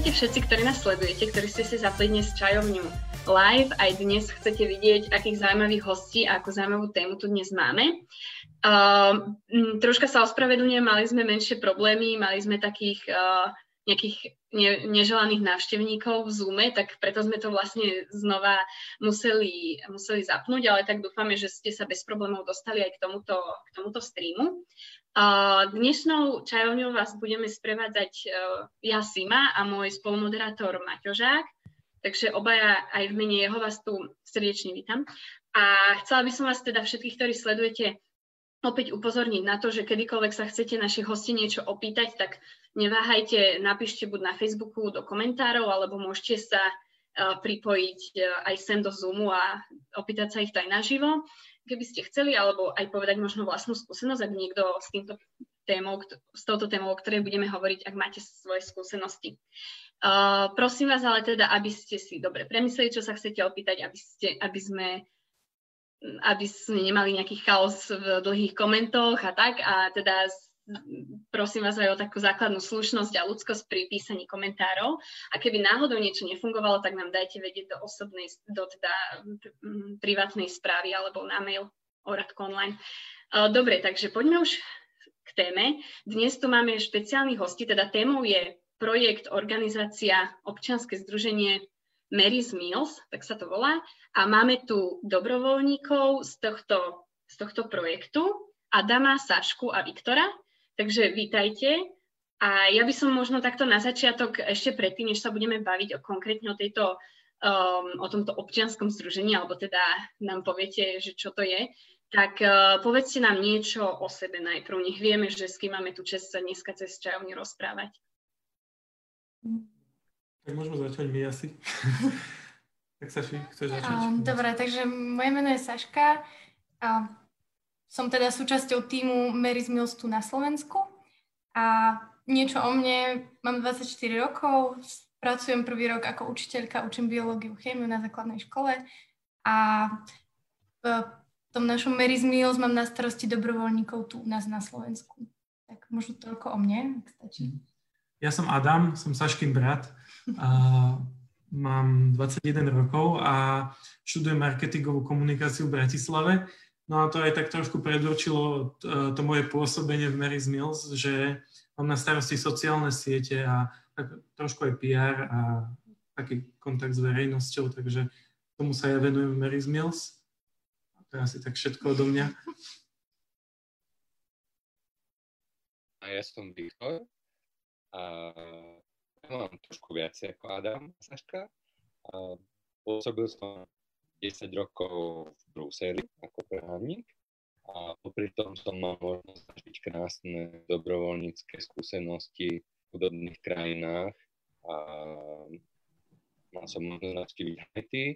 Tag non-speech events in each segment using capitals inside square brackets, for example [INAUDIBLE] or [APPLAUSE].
Vítajte všetci, ktorí nás sledujete, ktorí ste si zapli dnes čajovňu live. Aj dnes chcete vidieť, akých zaujímavých hostí a ako zaujímavú tému tu dnes máme. Uh, troška sa ospravedlňujem, mali sme menšie problémy, mali sme takých uh, nejakých ne, neželaných návštevníkov v Zoome, tak preto sme to vlastne znova museli, museli zapnúť, ale tak dúfame, že ste sa bez problémov dostali aj k tomuto, k tomuto streamu. Dnešnou čajovňou vás budeme sprevádzať e, ja Sima a môj spolumoderátor Maťožák, takže obaja aj v mene jeho vás tu srdečne vítam. A chcela by som vás teda všetkých, ktorí sledujete, opäť upozorniť na to, že kedykoľvek sa chcete našich hostí niečo opýtať, tak neváhajte, napíšte buď na Facebooku do komentárov, alebo môžete sa e, pripojiť e, aj sem do Zoomu a opýtať sa ich aj naživo keby ste chceli, alebo aj povedať možno vlastnú skúsenosť, ak niekto s týmto témou, s touto témou, o ktorej budeme hovoriť, ak máte svoje skúsenosti. Uh, prosím vás ale teda, aby ste si dobre premysleli, čo sa chcete opýtať, aby, ste, aby sme aby sme nemali nejaký chaos v dlhých komentoch a tak a teda prosím vás aj o takú základnú slušnosť a ľudskosť pri písaní komentárov. A keby náhodou niečo nefungovalo, tak nám dajte vedieť do osobnej, do teda privátnej správy alebo na mail Oradko online. Dobre, takže poďme už k téme. Dnes tu máme špeciálnych hostí, teda témou je projekt organizácia občianske združenie Mary's Meals, tak sa to volá. A máme tu dobrovoľníkov z tohto, z tohto projektu, Adama, Sašku a Viktora. Takže vítajte. A ja by som možno takto na začiatok, ešte predtým, než sa budeme baviť o konkrétne o tejto um, o tomto občianskom združení, alebo teda nám poviete, že čo to je, tak uh, povedzte nám niečo o sebe najprv. Nech vieme, že s kým máme tu čest sa dneska cez čajovne rozprávať. Tak môžeme začať my asi. [LAUGHS] tak Saši, chceš začať? Um, dobre, takže moje meno je Saška. Uh, som teda súčasťou týmu Mary's Mills tu na Slovensku a niečo o mne, mám 24 rokov, pracujem prvý rok ako učiteľka, učím biológiu, chémiu na základnej škole a v tom našom Mary's Mills mám na starosti dobrovoľníkov tu u nás na Slovensku. Tak možno toľko o mne, ak stačí. Ja som Adam, som Saškin brat. A mám 21 rokov a študujem marketingovú komunikáciu v Bratislave No a to aj tak trošku predurčilo e, to moje pôsobenie v Mary's Mills, že mám na starosti sociálne siete a tak trošku aj PR a taký kontakt s verejnosťou, takže tomu sa ja venujem v Mary's Mills. A to je asi tak všetko odo mňa. A ja som Viktor a mám trošku viacej ako Adam Saška. Pôsobil som 10 rokov v Bruseli ako právnik a popri tom som mal možnosť zažiť krásne dobrovoľnícke skúsenosti v chudobných krajinách a mal som možnosť navštíviť Haiti,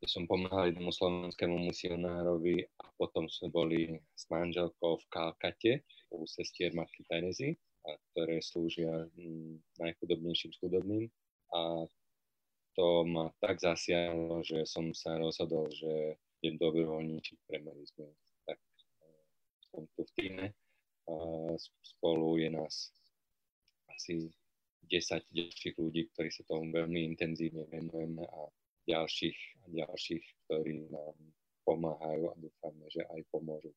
kde som pomáhal jednému slovenskému misionárovi a potom sme boli s manželkou v Kalkate u sestier Matky Terezy, ktoré slúžia mm, najchudobnejším chudobným. A to ma tak zasiahlo, že som sa rozhodol, že idem dobrovoľníčiť pre merizmu. Tak eh, som tu v týme. Spolu je nás asi 10 ďalších ľudí, ktorí sa tomu veľmi intenzívne venujeme a ďalších, ďalších, ktorí nám pomáhajú a dúfame, že aj pomôžu.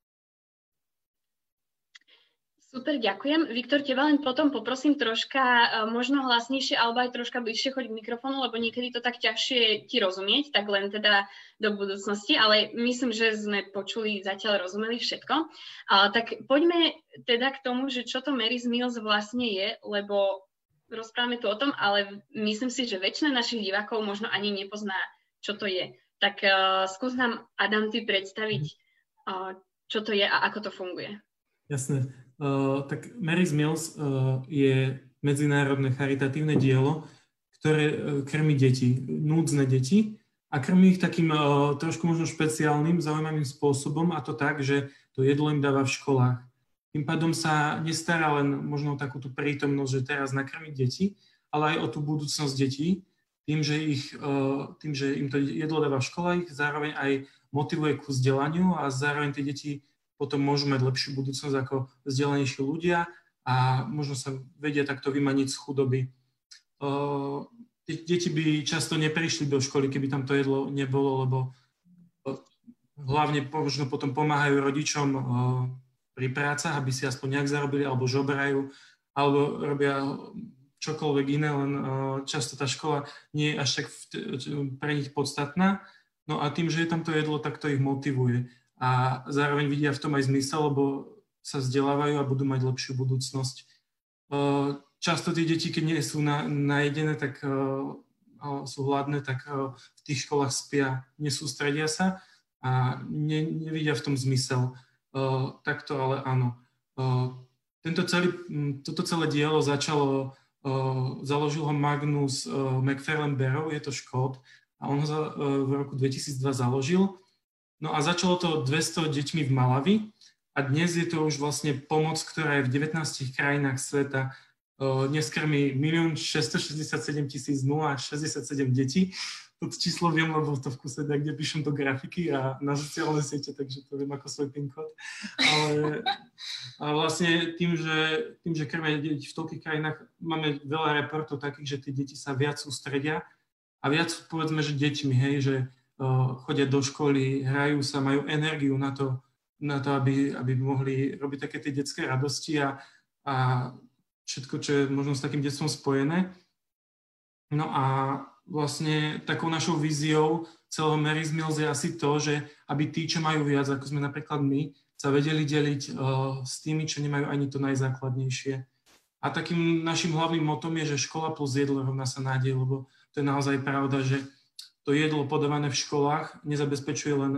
Super, ďakujem. Viktor, teba len potom poprosím troška e, možno hlasnejšie alebo aj troška bližšie choď k mikrofónu, lebo niekedy to tak ťažšie ti rozumieť, tak len teda do budúcnosti, ale myslím, že sme počuli, zatiaľ rozumeli všetko. A, tak poďme teda k tomu, že čo to Mary's Meals vlastne je, lebo rozprávame tu o tom, ale myslím si, že väčšina našich divákov možno ani nepozná, čo to je. Tak uh, skús nám, Adam, ty predstaviť, uh, čo to je a ako to funguje. Jasné. Tak Mary's Mills je medzinárodné charitatívne dielo, ktoré krmi deti, núdzne deti a krmi ich takým trošku možno špeciálnym, zaujímavým spôsobom a to tak, že to jedlo im dáva v školách. Tým pádom sa nestará len možno o takú prítomnosť, že teraz nakrmiť deti, ale aj o tú budúcnosť detí, tým, že, ich, tým, že im to jedlo dáva v školách, zároveň aj motivuje ku vzdelaniu a zároveň tie deti potom môžu mať lepšiu budúcnosť ako vzdelanejší ľudia a možno sa vedia takto vymaniť z chudoby. deti by často neprišli do školy, keby tam to jedlo nebolo, lebo hlavne možno potom pomáhajú rodičom pri prácach, aby si aspoň nejak zarobili, alebo žoberajú, alebo robia čokoľvek iné, len často tá škola nie je až tak pre nich podstatná. No a tým, že je tam to jedlo, tak to ich motivuje. A zároveň vidia v tom aj zmysel, lebo sa vzdelávajú a budú mať lepšiu budúcnosť. Často tie deti, keď nie sú na, najedené, tak sú hladné, tak v tých školách spia, nesústredia sa a ne, nevidia v tom zmysel. Takto ale áno. Tento celý, toto celé dielo začalo, založil ho Magnus McFarlane Barrow, je to škód, a on ho v roku 2002 založil. No a začalo to 200 deťmi v Malavi a dnes je to už vlastne pomoc, ktorá je v 19 krajinách sveta. Dnes krmí 1 667 067 detí to číslo viem, lebo to v kuse kde píšem do grafiky a na sociálne siete, takže to viem ako svoj PIN kód. Ale, a vlastne tým, že, tým, že krmia deti v toľkých krajinách, máme veľa reportov takých, že tie deti sa viac sústredia a viac povedzme, že deťmi, hej, že chodia do školy, hrajú sa, majú energiu na to, na to aby, aby mohli robiť také tie detské radosti a, a všetko, čo je možno s takým detstvom spojené. No a vlastne takou našou víziou celého Mary's Mills je asi to, že aby tí, čo majú viac, ako sme napríklad my, sa vedeli deliť uh, s tými, čo nemajú ani to najzákladnejšie. A takým našim hlavným motom je, že škola plus jedlo rovná sa nádej, lebo to je naozaj pravda, že to jedlo podávané v školách nezabezpečuje len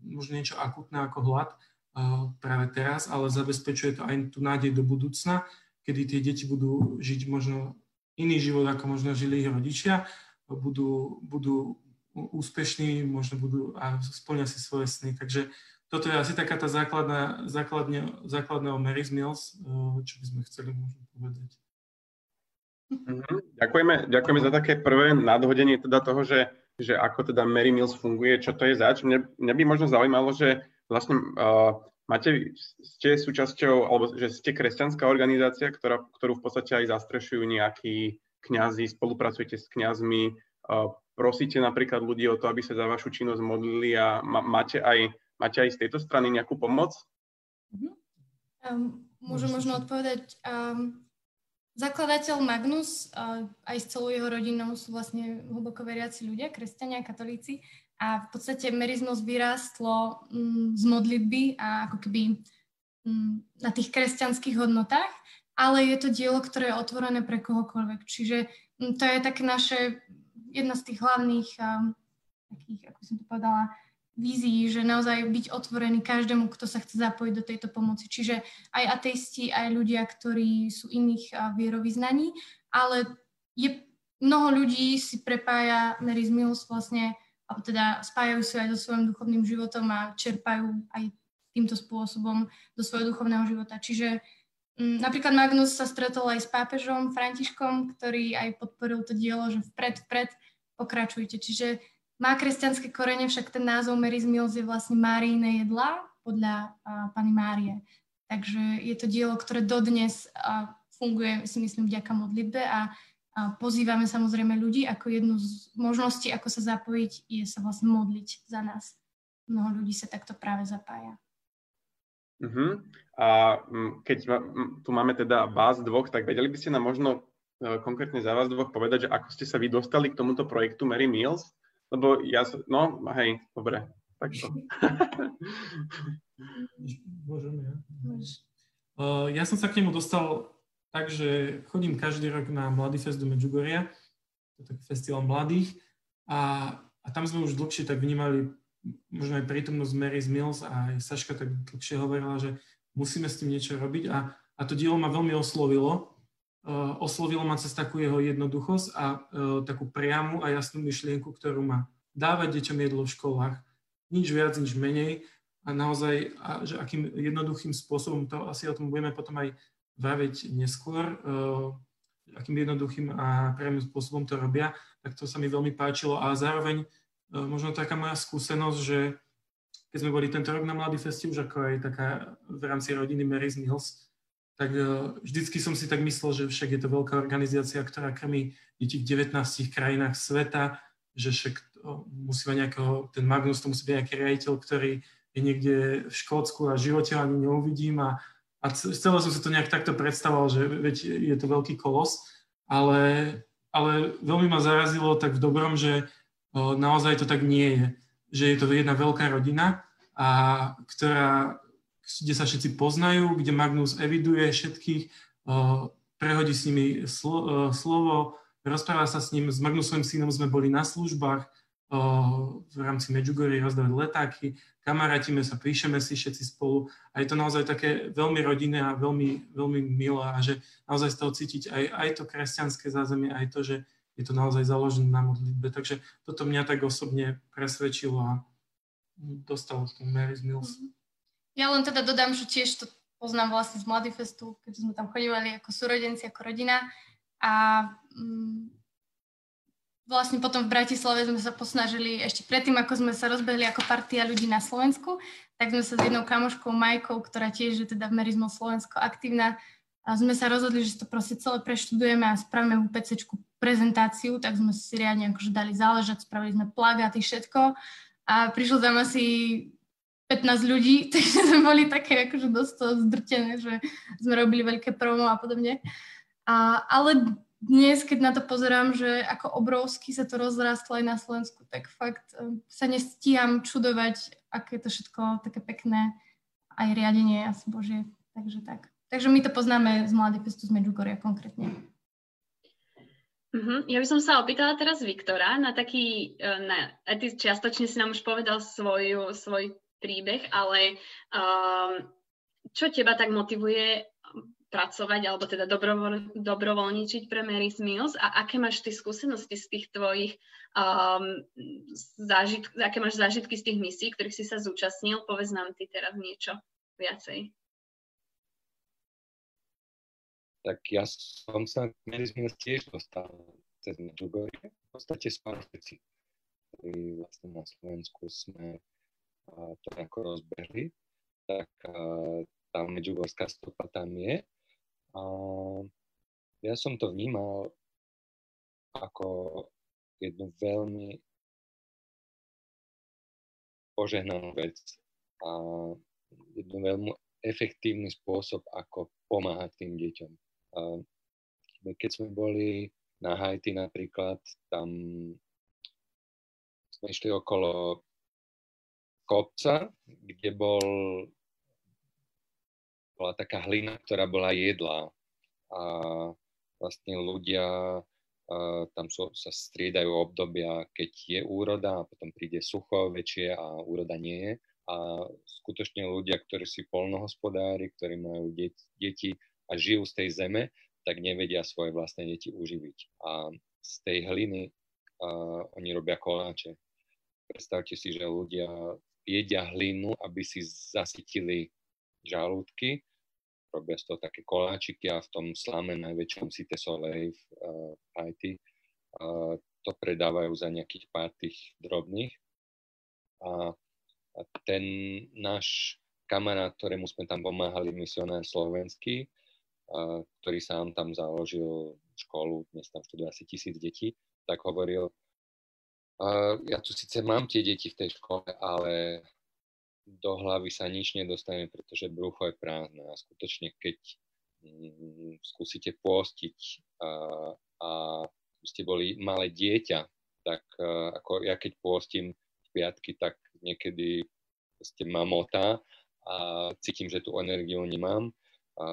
možno niečo akutné ako hlad uh, práve teraz, ale zabezpečuje to aj tú nádej do budúcna, kedy tie deti budú žiť možno iný život, ako možno žili ich rodičia budú, budú úspešní, možno budú a splnia si svoje sny. Takže toto je asi taká tá základná, základne, základná o Mills, eh, čo by sme chceli možno povedať. Mhm. Ďakujeme, ďakujeme za také prvé nadhodenie teda toho, že, že ako teda Mary Mills funguje, čo to je zač. Mne, mňa by možno zaujímalo, že vlastne uh, máte, ste súčasťou, alebo že ste kresťanská organizácia, ktorá, ktorú v podstate aj zastrešujú nejakí kňazi, spolupracujete s kňazmi, prosíte napríklad ľudí o to, aby sa za vašu činnosť modlili a máte aj, máte aj z tejto strany nejakú pomoc? Um, môžem možno odpovedať. Um, zakladateľ Magnus aj s celou jeho rodinou sú vlastne hlboko veriaci ľudia, kresťania, katolíci a v podstate Merizmos vyrástlo um, z modlitby a ako keby um, na tých kresťanských hodnotách ale je to dielo, ktoré je otvorené pre kohokoľvek. Čiže mm, to je také naše, jedna z tých hlavných, takých, ako som to povedala, vízií, že naozaj byť otvorený každému, kto sa chce zapojiť do tejto pomoci. Čiže aj ateisti, aj ľudia, ktorí sú iných vierovýznaní, ale je mnoho ľudí si prepája Mary's Mills vlastne, alebo teda spájajú sa aj so svojím duchovným životom a čerpajú aj týmto spôsobom do svojho duchovného života. Čiže Mm, napríklad Magnus sa stretol aj s pápežom Františkom, ktorý aj podporil to dielo, že vpred, vpred pokračujte. Čiže má kresťanské korene, však ten názov Mary's Mills je vlastne Márijné jedlá podľa uh, Pany Márie. Takže je to dielo, ktoré dodnes uh, funguje, si myslím, vďaka modlitbe a uh, pozývame samozrejme ľudí, ako jednu z možností, ako sa zapojiť, je sa vlastne modliť za nás. Mnoho ľudí sa takto práve zapája. Uh-huh. A keď tu máme teda vás dvoch, tak vedeli by ste nám možno e, konkrétne za vás dvoch povedať, že ako ste sa vy dostali k tomuto projektu Mary Meals? Lebo ja, no, hej, dobre, takto. Môžem ja. Uh, ja som sa k nemu dostal tak, že chodím každý rok na Mladý fest do Medžugoria, to je taký festival mladých, a, a tam sme už dlhšie tak vnímali možno aj prítomnosť Mary Mills a aj Saška tak dlhšie hovorila, že musíme s tým niečo robiť a, a to dielo ma veľmi oslovilo. Uh, oslovilo ma cez takú jeho jednoduchosť a uh, takú priamu a jasnú myšlienku, ktorú má. Dávať deťom jedlo v školách. Nič viac, nič menej. A naozaj, a, že akým jednoduchým spôsobom, to asi o tom budeme potom aj vraviť neskôr, uh, akým jednoduchým a priamým spôsobom to robia, tak to sa mi veľmi páčilo. A zároveň možno taká moja skúsenosť, že keď sme boli tento rok na Mladý festi, už ako aj taká v rámci rodiny Mary's Mills, tak vždycky som si tak myslel, že však je to veľká organizácia, ktorá krmí deti v 19 krajinách sveta, že však musí mať nejakého, ten Magnus to musí byť nejaký riaditeľ, ktorý je niekde v Škótsku a v živote ani neuvidím a, a celé som si to nejak takto predstavoval, že veď je to veľký kolos, ale, ale veľmi ma zarazilo tak v dobrom, že o, naozaj to tak nie je, že je to jedna veľká rodina, a ktorá kde sa všetci poznajú, kde Magnus eviduje všetkých, prehodí s nimi slo, slovo, rozpráva sa s ním, s Magnusovým synom sme boli na službách v rámci Medjugorje rozdávať letáky, kamarátime sa, píšeme si všetci spolu a je to naozaj také veľmi rodinné a veľmi, veľmi milé a že naozaj z toho cítiť aj, aj to kresťanské zázemie, aj to, že je to naozaj založené na modlitbe. Takže toto mňa tak osobne presvedčilo a dostalo ten Mary's Mills. Mm-hmm. Ja len teda dodám, že tiež to poznám vlastne z Festu, keď sme tam chodívali ako súrodenci, ako rodina. A mm, vlastne potom v Bratislave sme sa posnažili, ešte predtým, ako sme sa rozbehli ako partia ľudí na Slovensku, tak sme sa s jednou kamoškou Majkou, ktorá tiež je teda v Merizmo Slovensko aktívna, a sme sa rozhodli, že to proste celé preštudujeme a spravíme v UPC prezentáciu, tak sme si riadne akože dali záležať, spravili sme plagáty, všetko a prišlo tam asi 15 ľudí, [LAUGHS] takže sme boli také akože dosť zdrtené, že sme robili veľké promo a podobne. A, ale dnes, keď na to pozerám, že ako obrovsky sa to rozrastlo aj na Slovensku, tak fakt um, sa nestíham čudovať, aké je to všetko také pekné, aj riadenie asi Božie. Takže tak. Takže my to poznáme z Mladej festu z Medjugorja konkrétne. Uh-huh. Ja by som sa opýtala teraz Viktora na taký, e, na, ty čiastočne si nám už povedal svoju, svoj príbeh, ale um, čo teba tak motivuje pracovať alebo teda dobrovoľ, dobrovoľničiť pre Mary's Mills a aké máš ty skúsenosti z tých tvojich um, zážit, aké máš zážitky z tých misí, ktorých si sa zúčastnil? Povedz nám ty teraz niečo viacej. Tak ja som sa Mary's Mills tiež dostal cez Medjugorje. V podstate pár vecí. Vlastne na Slovensku sme to ako rozbehli, tak tá medžugorská stopa tam je. A ja som to vnímal ako jednu veľmi požehnanú vec a jednu veľmi efektívny spôsob, ako pomáhať tým deťom. A keď sme boli na Haiti napríklad, tam sme išli okolo kopca, kde bol, bola taká hlina, ktorá bola jedlá. A vlastne ľudia tam sú, sa striedajú obdobia, keď je úroda a potom príde sucho väčšie a úroda nie je. A skutočne ľudia, ktorí si polnohospodári, ktorí majú deti, deti a žijú z tej zeme, tak nevedia svoje vlastné deti uživiť. A z tej hliny uh, oni robia koláče. Predstavte si, že ľudia jedia hlinu, aby si zasytili žalúdky. Robia z toho také koláčiky a v tom slame najväčšom Cite Soleil v uh, Haiti uh, to predávajú za nejakých pár tých drobných. A, a ten náš kamarát, ktorému sme tam pomáhali, misionár slovenský, uh, ktorý sám tam založil školu, dnes tam študuje asi tisíc detí, tak hovoril, ja tu síce mám tie deti v tej škole, ale do hlavy sa nič nedostane, pretože brucho je prázdne a skutočne keď mm, skúsite pôstiť a, a ste boli malé dieťa, tak ako ja keď pôstím v piatky, tak niekedy ste mamota a cítim, že tú energiu nemám. A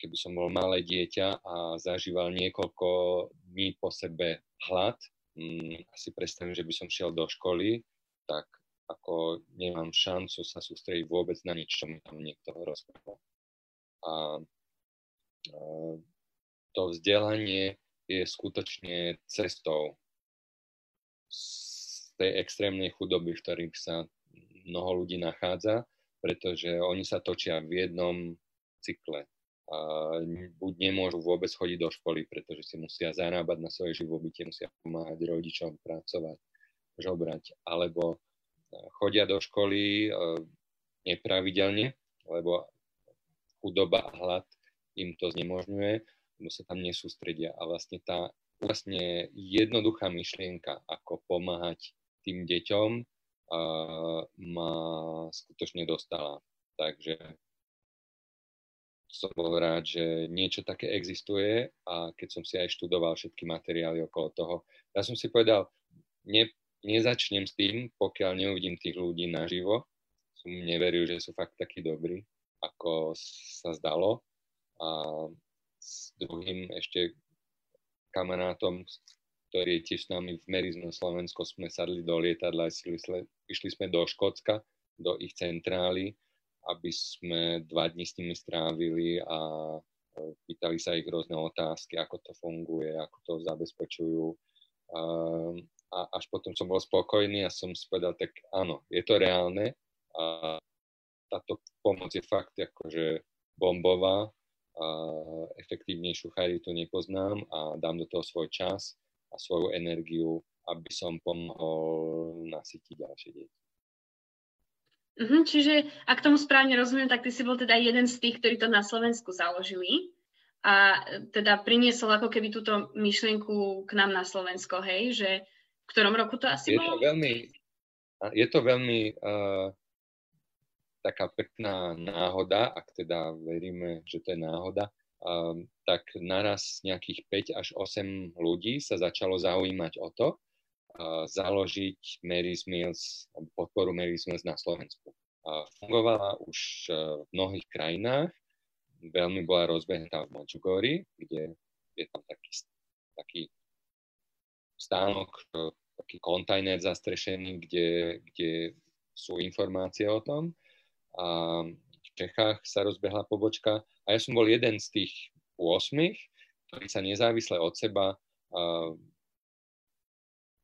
keby som bol malé dieťa a zažíval niekoľko dní po sebe hlad, si predstavím, že by som šiel do školy, tak ako nemám šancu sa sústrediť vôbec na nič, čo mi tam niekto rozprával. A, to vzdelanie je skutočne cestou z tej extrémnej chudoby, v ktorých sa mnoho ľudí nachádza, pretože oni sa točia v jednom cykle buď nemôžu vôbec chodiť do školy, pretože si musia zarábať na svoje živobytie, musia pomáhať rodičom, pracovať, žobrať, alebo e, chodia do školy e, nepravidelne, lebo chudoba a hlad im to znemožňuje, lebo sa tam nesústredia. A vlastne tá vlastne jednoduchá myšlienka, ako pomáhať tým deťom, ma skutočne dostala. Takže som bol rád, že niečo také existuje a keď som si aj študoval všetky materiály okolo toho, ja som si povedal, ne, nezačnem s tým, pokiaľ neuvidím tých ľudí naživo. Som neveril, že sú fakt takí dobrí, ako sa zdalo. A s druhým ešte kamarátom, ktorý je tiež s nami v Merizme Slovensko, sme sadli do lietadla a išli sme do Škótska, do ich centrály aby sme dva dní s nimi strávili a e, pýtali sa ich rôzne otázky, ako to funguje, ako to zabezpečujú. A až potom som bol spokojný a som si povedal, tak áno, je to reálne a táto pomoc je fakt akože bombová, a efektívnejšiu charitu nepoznám a dám do toho svoj čas a svoju energiu, aby som pomohol nasytiť ďalšie deti. Uh-huh, čiže ak tomu správne rozumiem, tak ty si bol teda jeden z tých, ktorí to na Slovensku založili a teda priniesol ako keby túto myšlienku k nám na Slovensko, hej, že v ktorom roku to asi je bolo? To veľmi, je to veľmi uh, taká pekná náhoda, ak teda veríme, že to je náhoda, um, tak naraz nejakých 5 až 8 ľudí sa začalo zaujímať o to, založiť Mary's Mills, podporu Mary's Mills na Slovensku. Fungovala už e, v mnohých krajinách, veľmi bola rozbehnutá v Medjugorji, kde je tam taký, taký stánok, e, taký kontajner zastrešený, kde, kde sú informácie o tom. A v Čechách sa rozbehla pobočka a ja som bol jeden z tých 8, ktorí sa nezávisle od seba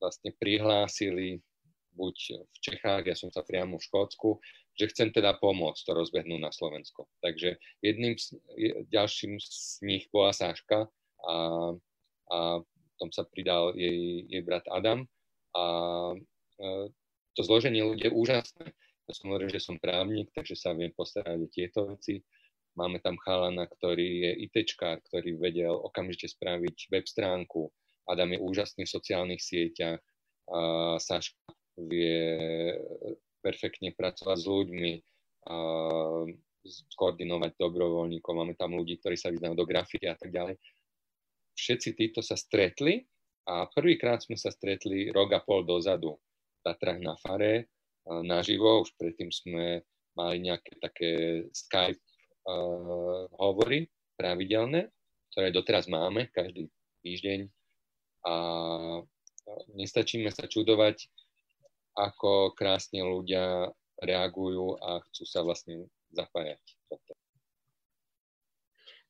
vlastne prihlásili buď v Čechách, ja som sa priamo v Škótsku, že chcem teda pomôcť to rozbehnúť na Slovensko. Takže jedným z, ďalším z nich bola Sáška a, a tom sa pridal jej, jej brat Adam a e, to zloženie ľudí je úžasné. Ja som hovoril, že som právnik, takže sa viem postarať o tieto veci. Máme tam chalana, ktorý je ITčkár, ktorý vedel okamžite spraviť web stránku, Adam je úžasný v sociálnych sieťach, a Saška vie perfektne pracovať s ľuďmi, a skoordinovať dobrovoľníkov, máme tam ľudí, ktorí sa vyznajú do grafity a tak ďalej. Všetci títo sa stretli a prvýkrát sme sa stretli rok a pol dozadu v Tatrach na Fare naživo, už predtým sme mali nejaké také Skype uh, hovory pravidelné, ktoré doteraz máme každý týždeň a nestačíme sa čudovať, ako krásne ľudia reagujú a chcú sa vlastne zapájať.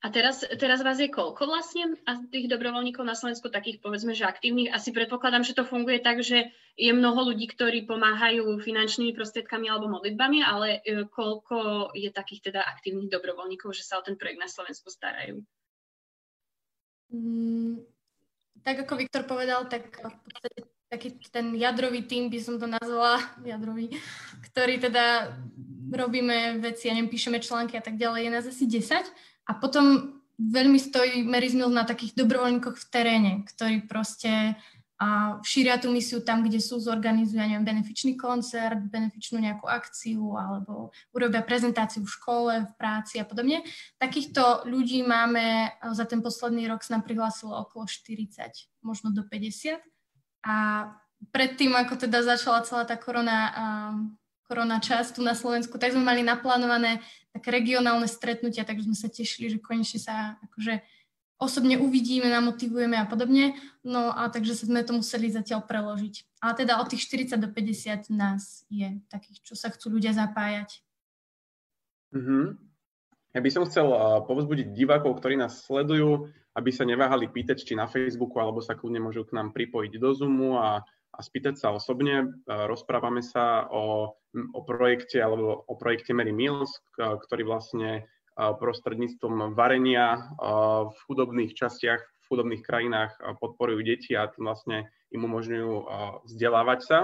A teraz, teraz vás je koľko vlastne a tých dobrovoľníkov na Slovensku, takých povedzme, že aktívnych? Asi predpokladám, že to funguje tak, že je mnoho ľudí, ktorí pomáhajú finančnými prostriedkami alebo modlitbami, ale e, koľko je takých teda aktívnych dobrovoľníkov, že sa o ten projekt na Slovensku starajú? Mm, tak ako Viktor povedal, tak v podstate taký ten jadrový tým by som to nazvala, [LAUGHS] jadrový, ktorý teda robíme veci, ja neviem, píšeme články a tak ďalej, je nás asi 10 a potom veľmi stojí Mary Mills na takých dobrovoľníkoch v teréne, ktorí proste a šíria tú misiu tam, kde sú, zorganizujú, neviem, benefičný koncert, benefičnú nejakú akciu alebo urobia prezentáciu v škole, v práci a podobne. Takýchto ľudí máme, za ten posledný rok sa nám prihlásilo okolo 40, možno do 50. A predtým, ako teda začala celá tá korona, korona čas tu na Slovensku, tak sme mali naplánované také regionálne stretnutia, takže sme sa tešili, že konečne sa akože osobne uvidíme, namotivujeme a podobne. No a takže sme to museli zatiaľ preložiť. Ale teda od tých 40 do 50 nás je takých, čo sa chcú ľudia zapájať. Mm-hmm. Ja by som chcel uh, povzbudiť divákov, ktorí nás sledujú, aby sa neváhali pýtať, či na Facebooku, alebo sa kľudne môžu k nám pripojiť do Zoomu a, a spýtať sa osobne. Uh, rozprávame sa o, o projekte alebo o projekte Mary Mills, ktorý vlastne prostredníctvom varenia v chudobných častiach, v chudobných krajinách podporujú deti a vlastne im umožňujú vzdelávať sa.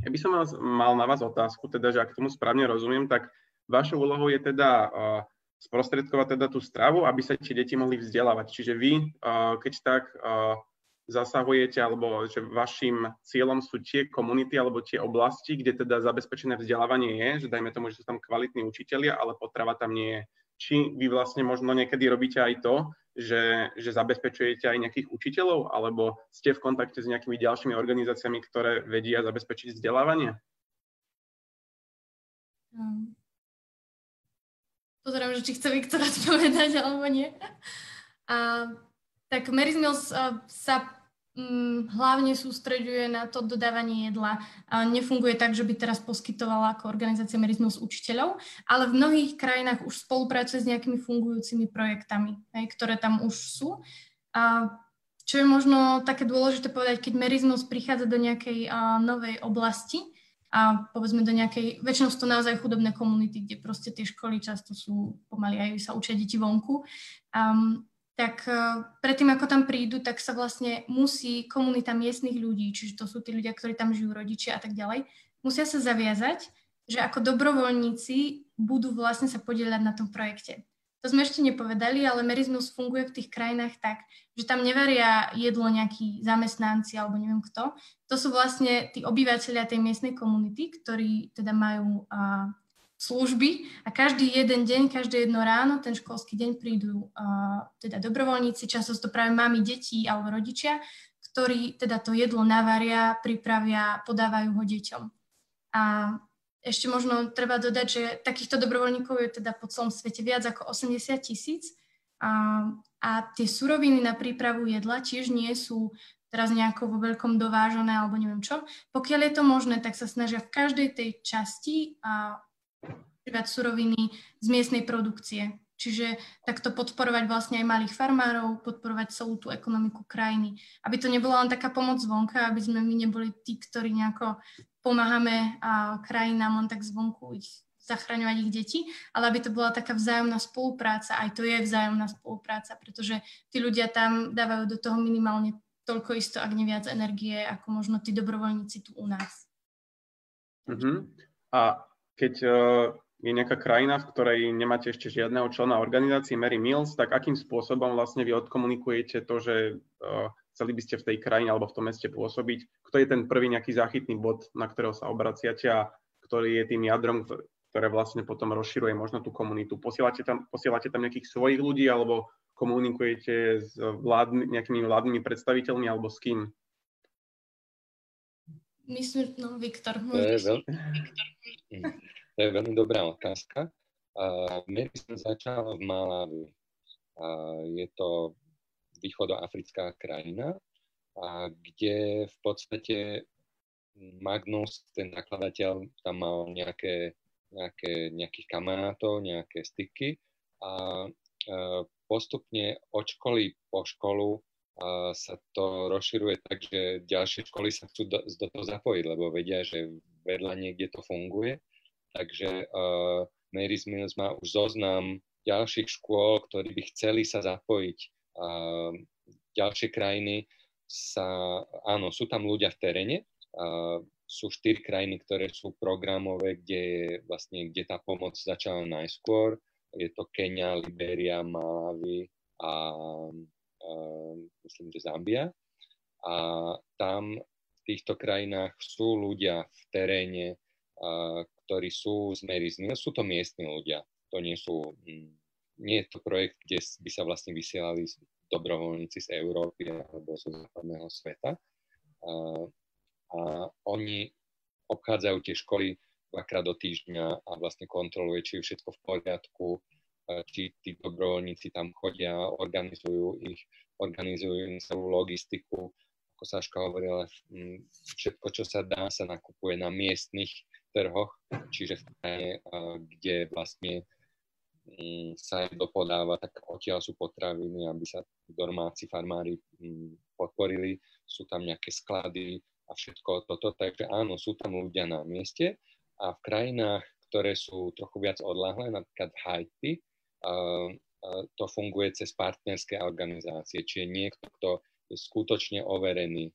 Ja by som mal na vás otázku, teda, že ak tomu správne rozumiem, tak vašou úlohou je teda sprostredkovať teda tú stravu, aby sa tie deti mohli vzdelávať. Čiže vy, keď tak zasahujete, alebo že vašim cieľom sú tie komunity alebo tie oblasti, kde teda zabezpečené vzdelávanie je, že dajme tomu, že sú tam kvalitní učitelia, ale potrava tam nie je. Či vy vlastne možno niekedy robíte aj to, že, že zabezpečujete aj nejakých učiteľov, alebo ste v kontakte s nejakými ďalšími organizáciami, ktoré vedia zabezpečiť vzdelávanie? Um, pozerám, že či chce Viktor odpovedať, alebo nie. A, tak Mary's Mills sa hlavne sústreďuje na to dodávanie jedla. Nefunguje tak, že by teraz poskytovala ako organizácia Merizmus učiteľov, ale v mnohých krajinách už spolupracuje s nejakými fungujúcimi projektami, hej, ktoré tam už sú. A čo je možno také dôležité povedať, keď Merizmus prichádza do nejakej a, novej oblasti, a povedzme do nejakej, väčšinou sú to naozaj chudobné komunity, kde proste tie školy často sú pomaly aj sa učia deti vonku. Um, tak uh, predtým, ako tam prídu, tak sa vlastne musí komunita miestnych ľudí, čiže to sú tí ľudia, ktorí tam žijú, rodičia a tak ďalej, musia sa zaviazať, že ako dobrovoľníci budú vlastne sa podieľať na tom projekte. To sme ešte nepovedali, ale Merizmus funguje v tých krajinách tak, že tam nevaria jedlo nejakí zamestnanci alebo neviem kto. To sú vlastne tí obyvateľia tej miestnej komunity, ktorí teda majú a, služby a každý jeden deň, každé jedno ráno, ten školský deň prídu a, teda dobrovoľníci, často to práve mami, deti alebo rodičia, ktorí teda to jedlo navaria, pripravia, podávajú ho deťom. A ešte možno treba dodať, že takýchto dobrovoľníkov je teda po celom svete viac ako 80 tisíc a, a tie suroviny na prípravu jedla tiež nie sú teraz nejako vo veľkom dovážené alebo neviem čo. Pokiaľ je to možné, tak sa snažia v každej tej časti a suroviny z miestnej produkcie. Čiže takto podporovať vlastne aj malých farmárov, podporovať celú tú ekonomiku krajiny. Aby to nebola len taká pomoc zvonka, aby sme my neboli tí, ktorí nejako pomáhame a krajinám len tak zvonku ich zachraňovať ich deti, ale aby to bola taká vzájomná spolupráca, aj to je vzájomná spolupráca, pretože tí ľudia tam dávajú do toho minimálne toľko isto, ak neviac energie, ako možno tí dobrovoľníci tu u nás. Uh-huh. A keď uh, je nejaká krajina, v ktorej nemáte ešte žiadneho člena organizácie Mary Mills, tak akým spôsobom vlastne vy odkomunikujete to, že uh, chceli by ste v tej krajine alebo v tom meste pôsobiť? Kto je ten prvý nejaký záchytný bod, na ktorého sa obraciate a ktorý je tým jadrom, ktoré vlastne potom rozširuje možno tú komunitu? Posielate tam, posielate tam nejakých svojich ľudí alebo komunikujete s vládny, nejakými vládnymi predstaviteľmi alebo s kým? Myslím, no Viktor. To je, veľ... [LAUGHS] to je veľmi dobrá otázka. Uh, Mary som začal v Malawi. Uh, je to východoafrická krajina, a kde v podstate Magnus, ten nakladateľ, tam mal nejaké, nejaké, nejakých kamarátov, nejaké styky a uh, postupne od školy po školu sa to rozširuje tak, že ďalšie školy sa chcú do, do toho zapojiť, lebo vedia, že vedľa niekde to funguje. Takže uh, Mary's Mills má už zoznam ďalších škôl, ktorí by chceli sa zapojiť. Uh, ďalšie krajiny sa, áno, sú tam ľudia v teréne, uh, sú štyri krajiny, ktoré sú programové, kde, vlastne, kde tá pomoc začala najskôr. Je to Kenia, Liberia, Malawi a myslím, že Zambia. A tam v týchto krajinách sú ľudia v teréne, ktorí sú z Merizny. Sú to miestni ľudia. To nie sú, mm, nie je to projekt, kde by sa vlastne vysielali dobrovoľníci z Európy alebo zo západného sveta. A, a oni obchádzajú tie školy dvakrát do týždňa a vlastne kontroluje, či je všetko v poriadku, či tí dobrovoľníci tam chodia, organizujú ich, organizujú im celú logistiku. Ako Saška hovorila, všetko, čo sa dá, sa nakupuje na miestnych trhoch, čiže v krajine, kde vlastne sa aj dopodáva, tak odtiaľ sú potraviny, aby sa domáci farmári podporili, sú tam nejaké sklady a všetko toto. Takže áno, sú tam ľudia na mieste a v krajinách, ktoré sú trochu viac odlahlé, napríklad v Haiti, to funguje cez partnerské organizácie, čiže niekto, kto je skutočne overený,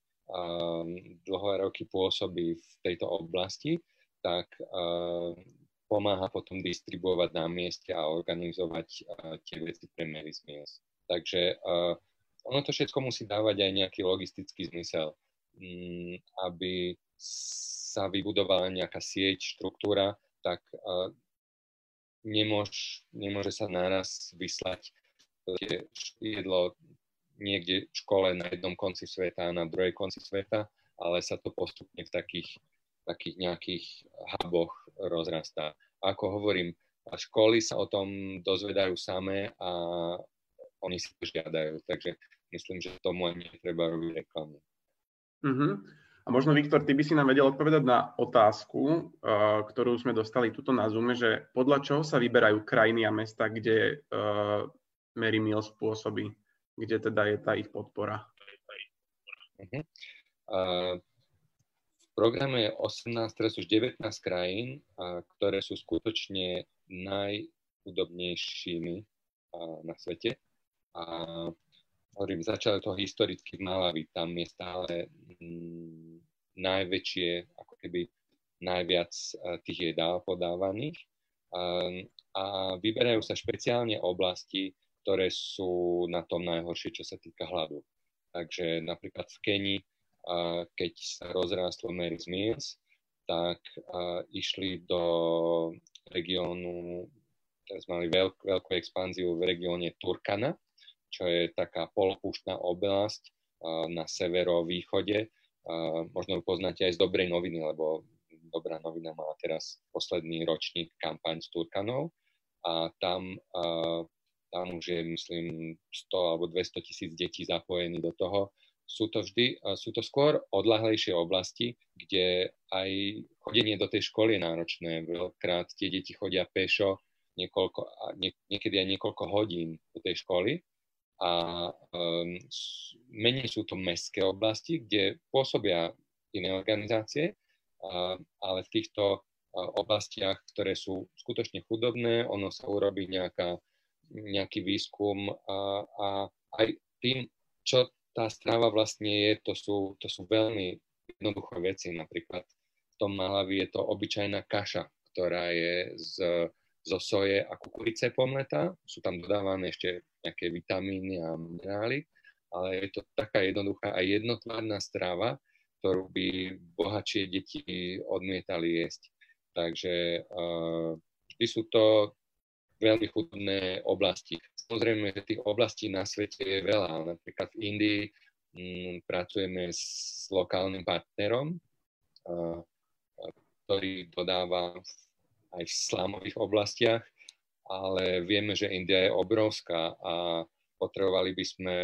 dlhé roky pôsobí v tejto oblasti, tak pomáha potom distribuovať na mieste a organizovať tie veci pre Mary's Meals. Takže ono to všetko musí dávať aj nejaký logistický zmysel, um, aby sa vybudovala nejaká sieť, štruktúra, tak nemôž, nemôže sa naraz vyslať jedlo niekde v škole na jednom konci sveta a na druhej konci sveta, ale sa to postupne v takých, takých nejakých huboch rozrastá. Ako hovorím, školy sa o tom dozvedajú samé a oni si to žiadajú, takže myslím, že tomu ani netreba robiť reklamu. Uh-huh. A možno, Viktor, ty by si nám vedel odpovedať na otázku, uh, ktorú sme dostali tuto na Zoom, že podľa čoho sa vyberajú krajiny a mesta, kde uh, Mary Mills pôsobí, kde teda je tá ich podpora? Uh-huh. Uh, v programe je 18, teraz už 19 krajín, uh, ktoré sú skutočne najchudobnejšími uh, na svete. A hovorím, začalo to historicky v Malawi, tam je stále mm, najväčšie, ako keby najviac uh, tých jedál podávaných. Um, a vyberajú sa špeciálne oblasti, ktoré sú na tom najhoršie, čo sa týka hladu. Takže napríklad v Kenii, uh, keď sa rozrástlo Mary's Mills, tak uh, išli do regiónu, teraz mali veľk, veľkú expanziu v regióne Turkana, čo je taká polopúštna oblasť na severovýchode. Možno ju poznáte aj z dobrej noviny, lebo dobrá novina má teraz posledný ročník kampaň s Turkanov a tam, tam už je, myslím, 100 alebo 200 tisíc detí zapojených do toho. Sú to vždy, sú to skôr odlahlejšie oblasti, kde aj chodenie do tej školy je náročné. Veľkrát tie deti chodia pešo niekoľko, nie, niekedy aj niekoľko hodín do tej školy a um, menej sú to mestské oblasti, kde pôsobia iné organizácie, ale v týchto oblastiach, ktoré sú skutočne chudobné, ono sa urobí nejaká, nejaký výskum a, a aj tým, čo tá strava vlastne je, to sú, to sú veľmi jednoduché veci. Napríklad v tom Malavi je to obyčajná kaša, ktorá je z zo soje a kukurice pomleta. Sú tam dodávané ešte nejaké vitamíny a minerály, ale je to taká jednoduchá a jednotvárna strava, ktorú by bohatšie deti odmietali jesť. Takže uh, vždy sú to veľmi chudné oblasti. Samozrejme, že tých oblastí na svete je veľa. Napríklad v Indii m, mm, pracujeme s lokálnym partnerom, uh, ktorý dodáva aj v slámových oblastiach, ale vieme, že India je obrovská a potrebovali by sme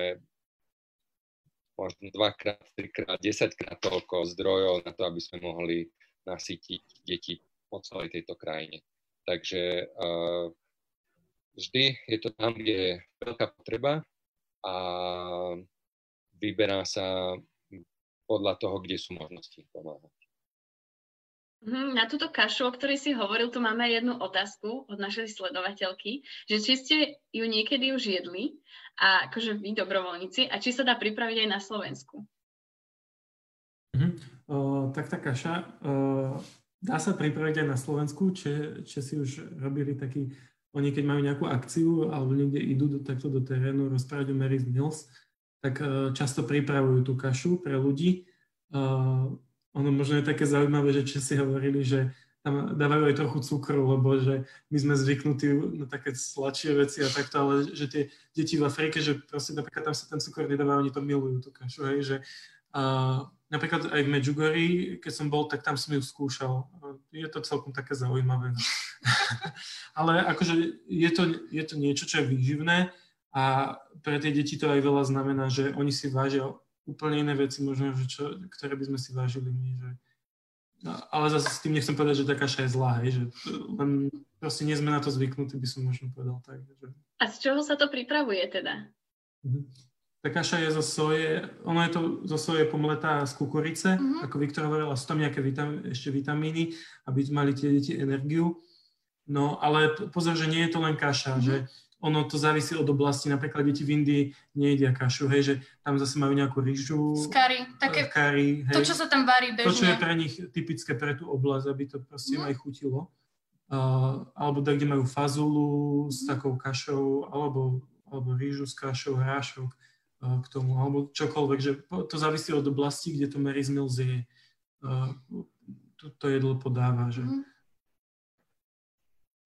možno dvakrát, trikrát, desaťkrát toľko zdrojov na to, aby sme mohli nasytiť deti po celej tejto krajine. Takže uh, vždy je to tam, kde je veľká potreba a vyberá sa podľa toho, kde sú možnosti pomáhať. Mhm, na túto kašu, o ktorej si hovoril, tu máme jednu otázku od našej sledovateľky, že či ste ju niekedy už jedli, a akože vy dobrovoľníci, a či sa dá pripraviť aj na Slovensku. Mhm. O, tak tá kaša o, dá sa pripraviť aj na Slovensku, či, či si už robili taký, oni keď majú nejakú akciu alebo niekde idú do, takto do terénu rozprávať o Mary's Mills, tak o, často pripravujú tú kašu pre ľudí. O, ono možno je také zaujímavé, že si hovorili, že tam dávajú aj trochu cukru, lebo že my sme zvyknutí na také sladšie veci a takto, ale že tie deti v Afrike, že proste napríklad tam sa ten cukor nedáva, oni to milujú, tú kašu, hej, že a napríklad aj v Medjugorji, keď som bol, tak tam som ju skúšal. Je to celkom také zaujímavé. [LAUGHS] ale akože je to, je to niečo, čo je výživné a pre tie deti to aj veľa znamená, že oni si vážia úplne iné veci možno, že čo, ktoré by sme si vážili my. Že... No, ale zase s tým nechcem povedať, že tá kaša je zlá, hej, že len proste nie sme na to zvyknutí, by som možno povedal tak. Že... A z čoho sa to pripravuje teda? Mhm. Tá kaša je zo soje, ono je to zo soje pomletá z kukurice, uh-huh. ako Viktor hovorila, sú tam nejaké vitam, ešte vitamíny, aby mali tie deti energiu. No ale pozor, že nie je to len kaša, uh-huh. že ono to závisí od oblasti. Napríklad deti v Indii nejedia kašu, hej, že tam zase majú nejakú rýžu. Z kari. Také, kari, hej. To, čo sa tam varí bežne. To, čo je pre nich typické pre tú oblasť, aby to proste mm. aj chutilo. uh, alebo da, kde majú fazulu s takou kašou, alebo, alebo rýžu s kašou, hrášok uh, k tomu, alebo čokoľvek, že to závisí od oblasti, kde to Mary's Mills je. Uh, to, to jedlo podáva, že... Mm.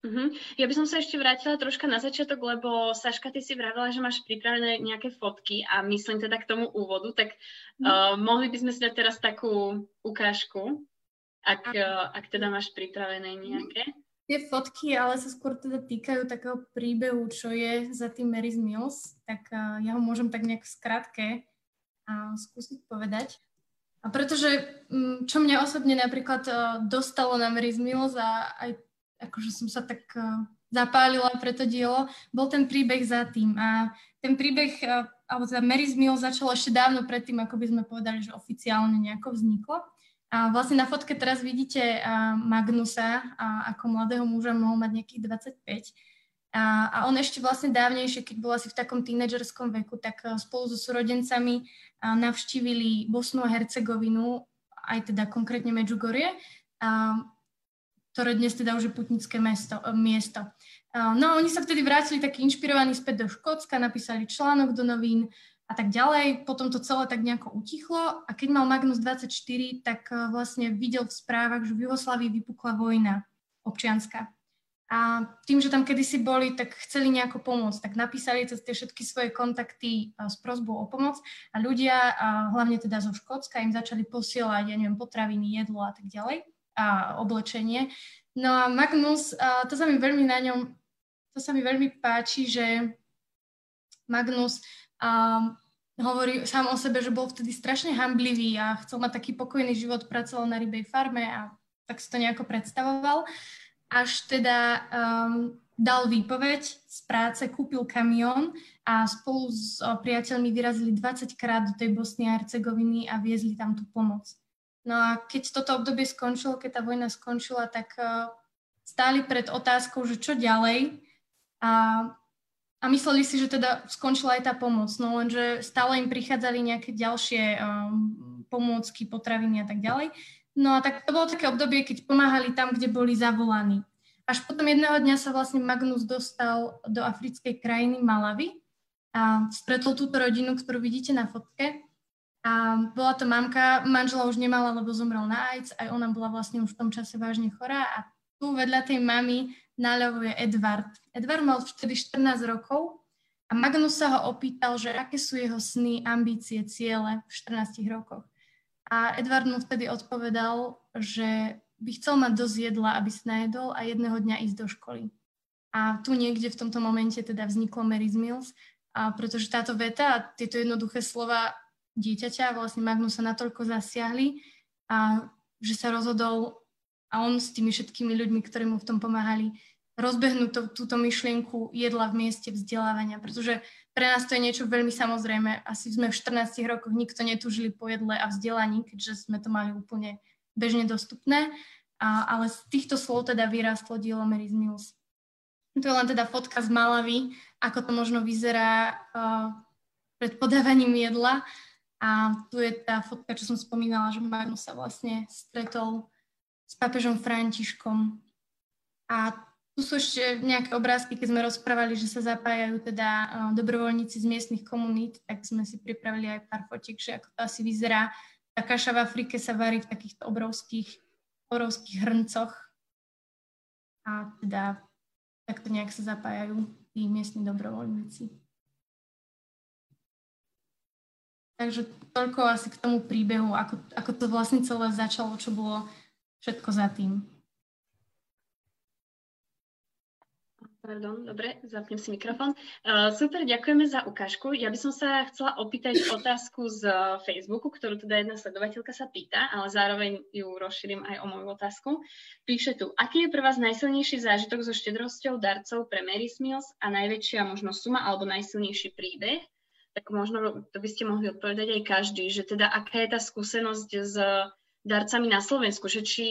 Uh-huh. Ja by som sa ešte vrátila troška na začiatok, lebo Saška, ty si vravila, že máš pripravené nejaké fotky a myslím teda k tomu úvodu, tak uh, mohli by sme si dať teraz takú ukážku, ak, uh, ak teda máš pripravené nejaké. Tie fotky ale sa skôr teda týkajú takého príbehu, čo je za tým Mary's Mills, tak uh, ja ho môžem tak nejak v skratke uh, skúsiť povedať. A pretože, um, čo mňa osobne napríklad dostalo na Mary's Mills a aj akože som sa tak uh, zapálila pre to dielo, bol ten príbeh za tým. A ten príbeh, uh, alebo teda Mary's Mill začal ešte dávno predtým, ako by sme povedali, že oficiálne nejako vzniklo. A vlastne na fotke teraz vidíte uh, Magnusa, a ako mladého muža mohol mať nejakých 25. A, a on ešte vlastne dávnejšie, keď bol asi v takom tínedžerskom veku, tak spolu so súrodencami navštívili Bosnu a Hercegovinu, aj teda konkrétne Medžugorie. A ktoré dnes teda už je putnické mesto, e, miesto. E, no oni sa vtedy vrátili taký inšpirovaní späť do Škótska, napísali článok do novín a tak ďalej. Potom to celé tak nejako utichlo a keď mal Magnus 24, tak e, vlastne videl v správach, že v Jugoslavii vypukla vojna občianská. A tým, že tam kedysi boli, tak chceli nejako pomôcť, tak napísali cez tie všetky svoje kontakty s prozbou o pomoc a ľudia, a hlavne teda zo Škótska, im začali posielať, ja neviem, potraviny, jedlo a tak ďalej a oblečenie. No a Magnus, a to sa mi veľmi na ňom, to sa mi veľmi páči, že Magnus a, hovorí sám o sebe, že bol vtedy strašne hamblivý a chcel mať taký pokojný život, pracoval na rybej farme a tak si to nejako predstavoval. Až teda um, dal výpoveď z práce, kúpil kamión a spolu s priateľmi vyrazili 20 krát do tej Bosny a Hercegoviny a viezli tam tú pomoc. No a keď toto obdobie skončilo, keď tá vojna skončila, tak uh, stáli pred otázkou, že čo ďalej a, a mysleli si, že teda skončila aj tá pomoc, no lenže stále im prichádzali nejaké ďalšie um, pomôcky, potraviny a tak ďalej. No a tak to bolo také obdobie, keď pomáhali tam, kde boli zavolaní. Až potom jedného dňa sa vlastne Magnus dostal do africkej krajiny Malavy a stretol túto rodinu, ktorú vidíte na fotke a bola to mamka, manžela už nemala, lebo zomrel na AIDS, aj ona bola vlastne už v tom čase vážne chorá a tu vedľa tej mamy naľavo je Edward. Edward mal vtedy 14 rokov a Magnus sa ho opýtal, že aké sú jeho sny, ambície, ciele v 14 rokoch. A Edward mu vtedy odpovedal, že by chcel mať dosť jedla, aby sa najedol a jedného dňa ísť do školy. A tu niekde v tomto momente teda vzniklo Mary's Mills, a pretože táto veta a tieto jednoduché slova dieťaťa, vlastne Magnusa natoľko zasiahli a že sa rozhodol a on s tými všetkými ľuďmi, ktorí mu v tom pomáhali, rozbehnúť to, túto myšlienku jedla v mieste vzdelávania, pretože pre nás to je niečo veľmi samozrejme. Asi sme v 14 rokoch nikto netúžili po jedle a vzdelaní, keďže sme to mali úplne bežne dostupné, a, ale z týchto slov teda vyrástlo dielo Mary's Mills. To je len teda fotka z Malavy, ako to možno vyzerá uh, pred podávaním jedla. A tu je tá fotka, čo som spomínala, že Magnus sa vlastne stretol s papežom Františkom. A tu sú ešte nejaké obrázky, keď sme rozprávali, že sa zapájajú teda dobrovoľníci z miestnych komunít, tak sme si pripravili aj pár fotiek, že ako to asi vyzerá. Tá kaša v Afrike sa varí v takýchto obrovských, obrovských hrncoch. A teda takto nejak sa zapájajú tí miestni dobrovoľníci. Takže toľko asi k tomu príbehu, ako, ako to vlastne celé začalo, čo bolo všetko za tým. Pardon, dobre, zapnem si mikrofón. Uh, super, ďakujeme za ukážku. Ja by som sa chcela opýtať otázku z Facebooku, ktorú teda jedna sledovateľka sa pýta, ale zároveň ju rozšírim aj o moju otázku. Píše tu, aký je pre vás najsilnejší zážitok so štedrosťou darcov pre Mary Mills a najväčšia možno suma alebo najsilnejší príbeh? Tak možno to by ste mohli odpovedať aj každý, že teda aká je tá skúsenosť s darcami na Slovensku, že či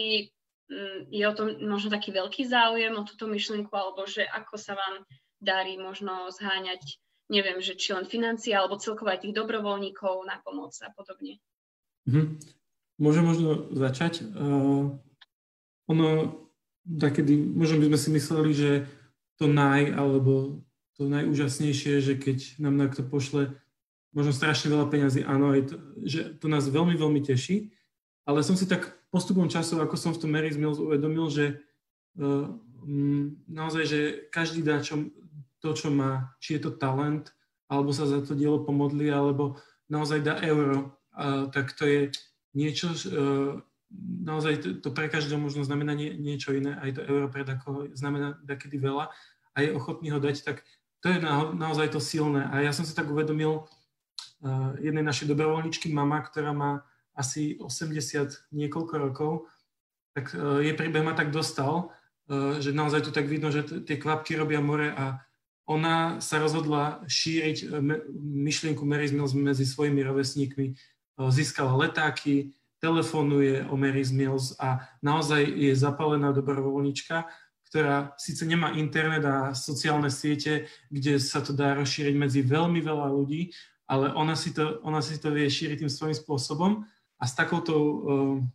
mm, je o tom možno taký veľký záujem o túto myšlienku, alebo že ako sa vám darí možno zháňať, neviem, že či len financie, alebo celkovo aj tých dobrovoľníkov na pomoc a podobne. Mhm. Môžem možno začať. Uh, ono takedy, možno by sme si mysleli, že to naj, alebo to najúžasnejšie, že keď nám niekto pošle možno strašne veľa peňazí, áno, aj to, že to nás veľmi, veľmi teší, ale som si tak postupom času, ako som v tom Mary's Mills uvedomil, že uh, naozaj, že každý dá čo, to, čo má, či je to talent, alebo sa za to dielo pomodli, alebo naozaj dá euro, uh, tak to je niečo, uh, naozaj to, to pre každého možno znamená nie, niečo iné, aj to euro pre takoho znamená takedy veľa a je ochotný ho dať, tak to je na, naozaj to silné. A ja som si tak uvedomil uh, jednej našej dobrovoľničky, mama, ktorá má asi 80 niekoľko rokov, tak uh, jej príbeh ma tak dostal, uh, že naozaj tu tak vidno, že t- tie kvapky robia more a ona sa rozhodla šíriť myšlienku Mary's Mills medzi svojimi rovesníkmi. Získala letáky, telefonuje o Mary's Mills a naozaj je zapálená dobrovoľnička, ktorá síce nemá internet a sociálne siete, kde sa to dá rozšíriť medzi veľmi veľa ľudí, ale ona si to, ona si to vie šíriť tým svojím spôsobom a s takouto uh,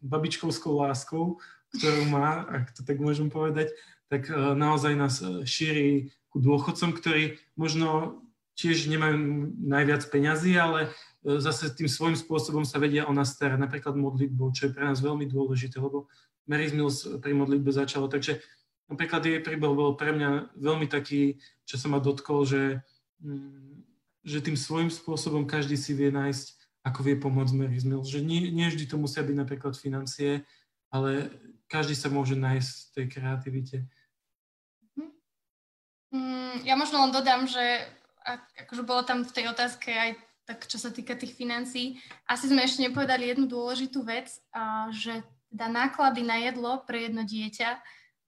babičkovskou láskou, ktorú má, ak to tak môžem povedať, tak uh, naozaj nás šíri ku dôchodcom, ktorí možno tiež nemajú najviac peňazí, ale E, zase tým svojím spôsobom sa vedia o nás starať, napríklad modlitbou, čo je pre nás veľmi dôležité, lebo Mary's Mills pri modlitbe začalo. Takže napríklad jej príbeh bol pre mňa veľmi taký, čo sa ma dotkol, že, mm, že tým svojím spôsobom každý si vie nájsť, ako vie pomôcť Mary's Mills. Že nie, nie vždy to musia byť napríklad financie, ale každý sa môže nájsť v tej kreativite. Mm, ja možno len dodám, že akože bolo tam v tej otázke aj tak čo sa týka tých financií. Asi sme ešte nepovedali jednu dôležitú vec, že teda náklady na jedlo pre jedno dieťa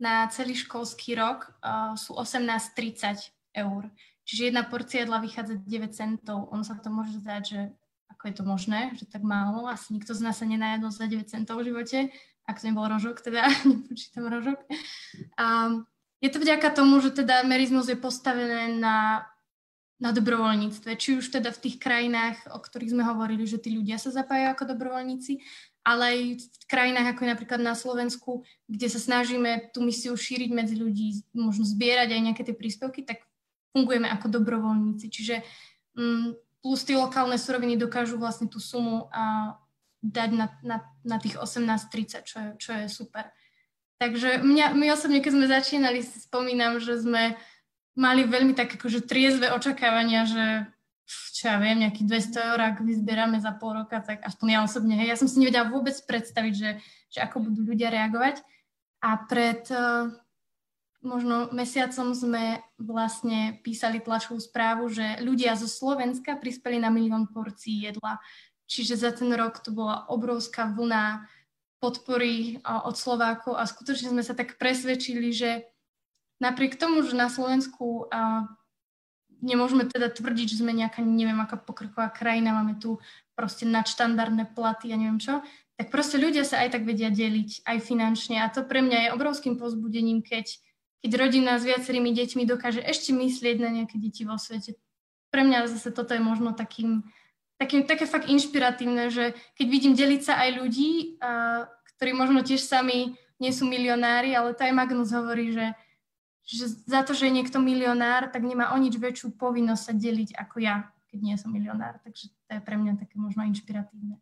na celý školský rok a, sú 18,30 eur. Čiže jedna porcia jedla vychádza 9 centov. Ono sa to môže zdať, že ako je to možné, že tak málo. Asi nikto z nás sa nenajedol za 9 centov v živote, ak to nebol rožok, teda [LAUGHS] nepočítam rožok. A, je to vďaka tomu, že teda merizmus je postavené na na dobrovoľníctve, či už teda v tých krajinách, o ktorých sme hovorili, že tí ľudia sa zapájajú ako dobrovoľníci, ale aj v krajinách ako je napríklad na Slovensku, kde sa snažíme tú misiu šíriť medzi ľudí, možno zbierať aj nejaké tie príspevky, tak fungujeme ako dobrovoľníci. Čiže um, plus tie lokálne suroviny dokážu vlastne tú sumu a dať na, na, na tých 18.30, čo je, čo je super. Takže mňa, my osobne, keď sme začínali, si spomínam, že sme mali veľmi tak akože triezve očakávania, že čo ja viem, nejakých 200 eur, ak vyzbierame za pol roka, tak aspoň ja osobne, hej, ja som si nevedela vôbec predstaviť, že, že ako budú ľudia reagovať. A pred uh, možno mesiacom sme vlastne písali tlačovú správu, že ľudia zo Slovenska prispeli na milión porcií jedla. Čiže za ten rok to bola obrovská vlna podpory uh, od Slovákov a skutočne sme sa tak presvedčili, že napriek tomu, že na Slovensku a, nemôžeme teda tvrdiť, že sme nejaká, neviem, aká pokroková krajina, máme tu proste nadštandardné platy a neviem čo, tak proste ľudia sa aj tak vedia deliť, aj finančne. A to pre mňa je obrovským pozbudením, keď, keď rodina s viacerými deťmi dokáže ešte myslieť na nejaké deti vo svete. Pre mňa zase toto je možno takým, takým také fakt inšpiratívne, že keď vidím deliť sa aj ľudí, a, ktorí možno tiež sami nie sú milionári, ale to aj Magnus hovorí, že že za to, že je niekto milionár, tak nemá o nič väčšiu povinnosť sa deliť ako ja, keď nie som milionár. Takže to je pre mňa také možno inšpiratívne.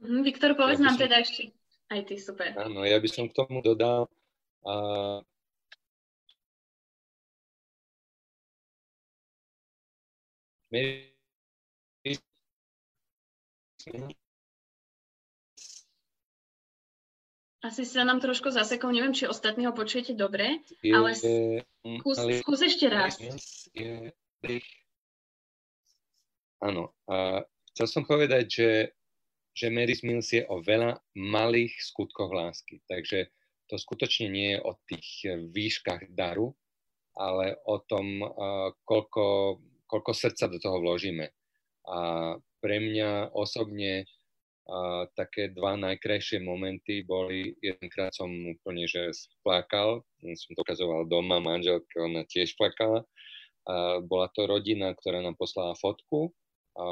Mhm, Viktor, povedz ja nám som... teda ešte. Aj ty, super. Áno, ja by som k tomu dodal, a Asi sa nám trošku zasekol, neviem, či ostatní ho počujete dobre, ale skús, ale skús ešte raz. Áno, a chcel som povedať, že, že Mary's Mills je o veľa malých skutkoch lásky, takže to skutočne nie je o tých výškach daru, ale o tom, koľko, koľko srdca do toho vložíme. A pre mňa osobne také dva najkrajšie momenty boli, jedenkrát som úplne, že splakal, som to ukazoval doma, manželke, ona tiež plakala. A bola to rodina, ktorá nám poslala fotku. A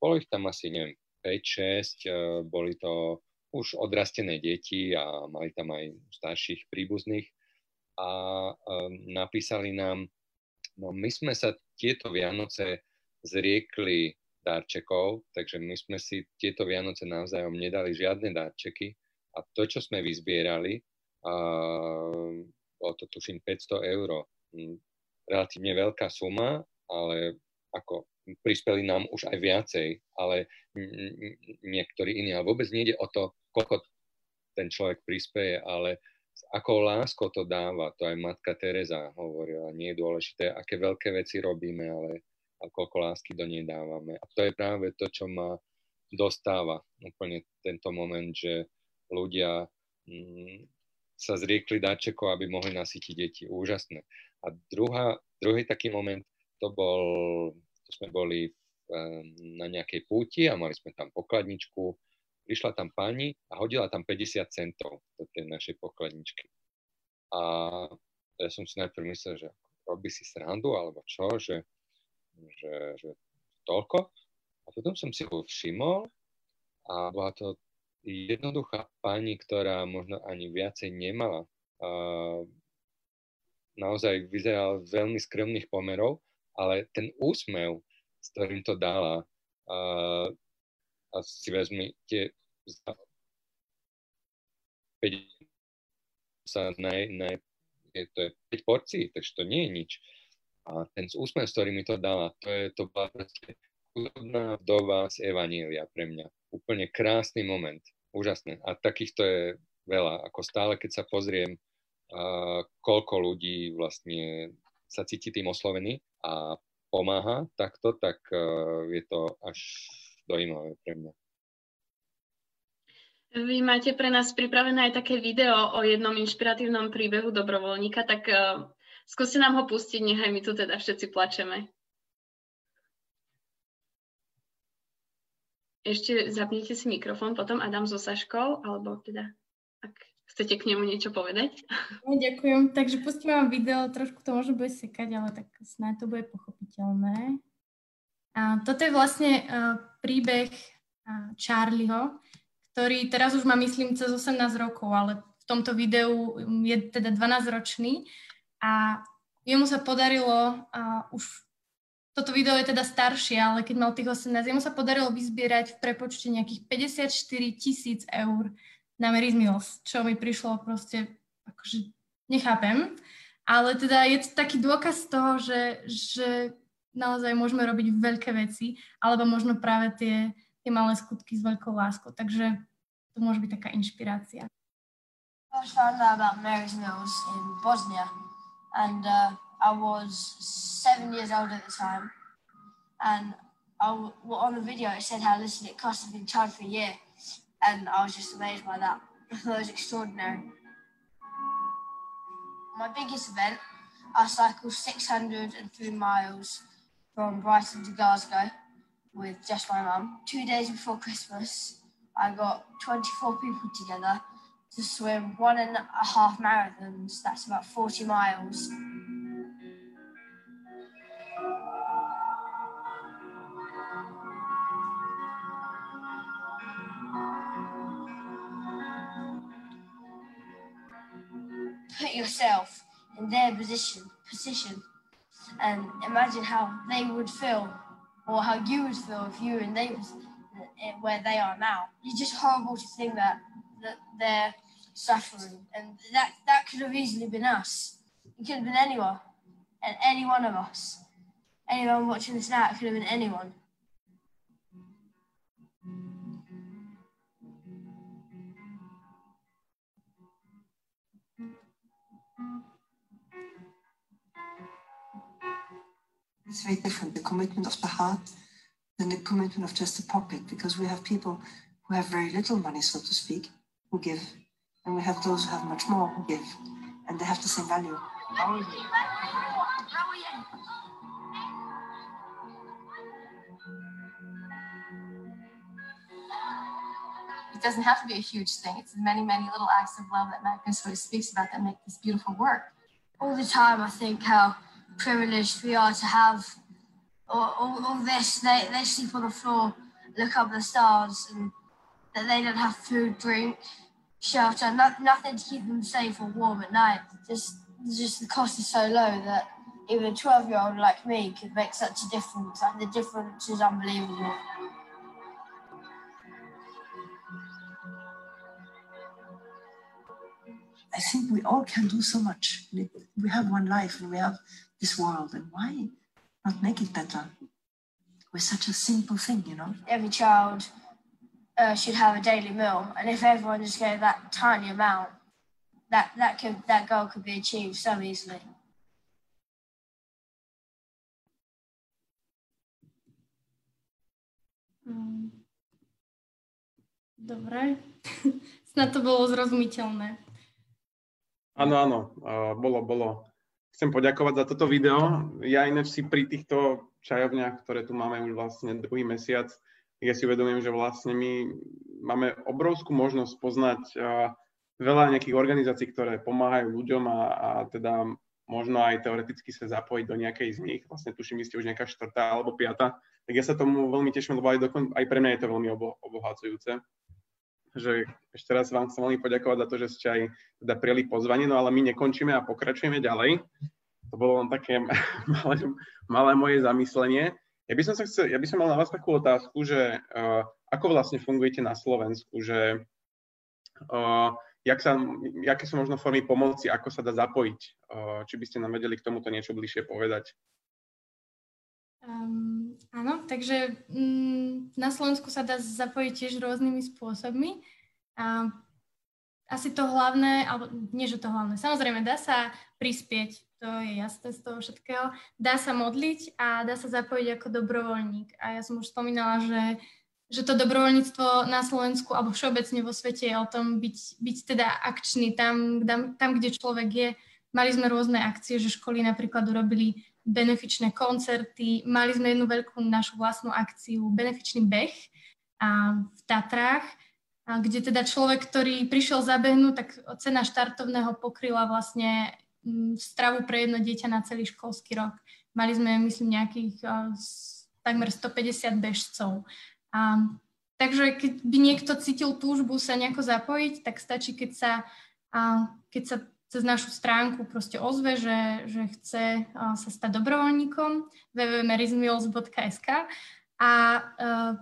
bolo ich tam asi, neviem, 5-6, boli to už odrastené deti a mali tam aj starších príbuzných a um, napísali nám, no my sme sa tieto Vianoce zriekli darčekov, takže my sme si tieto Vianoce navzájom nedali žiadne darčeky a to, čo sme vyzbierali, bolo to tuším 500 eur. Hm, relatívne veľká suma, ale ako prispeli nám už aj viacej, ale niektorí iní. Ale vôbec nejde o to, koľko ten človek prispieje, ale s akou láskou to dáva. To aj matka Teresa hovorila. Nie je dôležité, aké veľké veci robíme, ale a koľko lásky do nej dávame. A to je práve to, čo ma dostáva úplne tento moment, že ľudia mm, sa zriekli dáčekov, aby mohli nasytiť deti. Úžasné. A druhá, druhý taký moment, to bol sme boli na nejakej púti a mali sme tam pokladničku. Prišla tam pani a hodila tam 50 centov do tej našej pokladničky. A ja som si najprv myslel, že robí si srandu alebo čo, že, že, že toľko. A potom som si ho všimol a bola to jednoduchá pani, ktorá možno ani viacej nemala. A naozaj vyzerala veľmi skromných pomerov ale ten úsmev, s ktorým to dala, a, a si vezmite za 5 sa naj, naj, je, to je 5 porcií, takže to nie je nič. A ten úsmev, s ktorým mi to dala, to je to bola proste chudobná vdova z Evanília pre mňa. Úplne krásny moment. Úžasné. A takýchto je veľa. Ako stále, keď sa pozriem, uh, koľko ľudí vlastne sa cíti tým oslovený a pomáha takto, tak uh, je to až dojímavé pre mňa. Vy máte pre nás pripravené aj také video o jednom inšpiratívnom príbehu dobrovoľníka, tak uh, skúste nám ho pustiť, nechaj my tu teda všetci plačeme. Ešte zapnite si mikrofón potom Adam so Saškou, alebo teda, ak Chcete k nemu niečo povedať? No, ďakujem. Takže pustíme vám video, trošku to možno bude sekať, ale tak snáď to bude pochopiteľné. A toto je vlastne uh, príbeh uh, Charlieho, ktorý teraz už má, myslím, cez 18 rokov, ale v tomto videu je teda 12-ročný a jemu sa podarilo uh, už toto video je teda staršie, ale keď mal tých 18, jemu sa podarilo vyzbierať v prepočte nejakých 54 tisíc eur na Mary's Mills, čo mi prišlo proste, akože nechápem. Ale teda je to taký dôkaz toho, že, že naozaj môžeme robiť veľké veci, alebo možno práve tie, tie malé skutky s veľkou láskou. Takže to môže byť taká inšpirácia. I found Mary's Mills in Bosnia, and uh, I was seven years old at the time. And I, well, on the video, it said how little it cost to be charged for a year. and I was just amazed by that. [LAUGHS] it was extraordinary. My biggest event, I cycled 603 miles from Brighton to Glasgow with just my mum. Two days before Christmas, I got 24 people together to swim one and a half marathons. That's about 40 miles. put yourself in their position position and imagine how they would feel or how you would feel if you and they was eh, where they are now. It's just horrible to think that that they're suffering and that that could have easily been us. It could have been anyone and any one of us. Anyone watching this now, it could have been anyone. It's very different, the commitment of the heart than the commitment of just the pocket, because we have people who have very little money, so to speak, who give, and we have those who have much more who give, and they have the same value. It doesn't have to be a huge thing. It's many, many little acts of love that Magnus always speaks about that make this beautiful work. All the time, I think how privileged we are to have all, all, all this. They, they sleep on the floor, look up at the stars, and that they don't have food, drink, shelter, no, nothing to keep them safe or warm at night. Just, just the cost is so low that even a 12 year old like me could make such a difference. Like the difference is unbelievable. I think we all can do so much. We have one life and we have this world, and why not make it better with such a simple thing, you know? Every child uh, should have a daily meal, and if everyone just gave that tiny amount, that that could that goal could be achieved so easily. Mm. Dobre, [LAUGHS] snad to bolo zrozumiteľné. Áno, áno, bolo, bolo. Chcem poďakovať za toto video. Ja ináč si pri týchto čajovniach, ktoré tu máme už vlastne druhý mesiac, ja si uvedomujem, že vlastne my máme obrovskú možnosť poznať veľa nejakých organizácií, ktoré pomáhajú ľuďom a, a teda možno aj teoreticky sa zapojiť do nejakej z nich. Vlastne tuším, vy ste už nejaká štvrtá alebo piata. Tak ja sa tomu veľmi teším, lebo aj, dokon, aj pre mňa je to veľmi obo, obohacujúce. Že ešte raz vám chcem veľmi poďakovať za to, že ste aj teda prijeli pozvanie, no ale my nekončíme a pokračujeme ďalej. To bolo len také [LAUGHS] malé, malé moje zamyslenie. Ja by som sa chcel, ja by som mal na vás takú otázku, že uh, ako vlastne fungujete na Slovensku, že uh, jak sa, aké sú možno formy pomoci, ako sa dá zapojiť, uh, či by ste nám vedeli k tomuto niečo bližšie povedať. Um, áno, takže um, na Slovensku sa dá zapojiť tiež rôznymi spôsobmi. Uh, asi to hlavné, alebo nie, že to hlavné, samozrejme dá sa prispieť to je jasné z toho všetkého. Dá sa modliť a dá sa zapojiť ako dobrovoľník. A ja som už spomínala, že, že to dobrovoľníctvo na Slovensku alebo všeobecne vo svete je o tom byť, byť teda akčný tam, tam, tam, kde človek je. Mali sme rôzne akcie, že školy napríklad urobili benefičné koncerty, mali sme jednu veľkú našu vlastnú akciu, benefičný beh a v Tatrách, kde teda človek, ktorý prišiel zabehnúť, tak cena štartovného pokryla vlastne stravu pre jedno dieťa na celý školský rok. Mali sme, myslím, nejakých takmer 150 bežcov. A, takže keď by niekto cítil túžbu sa nejako zapojiť, tak stačí, keď sa, uh, keď sa cez našu stránku proste ozve, že, že chce sa stať dobrovoľníkom www.merizmills.sk a uh,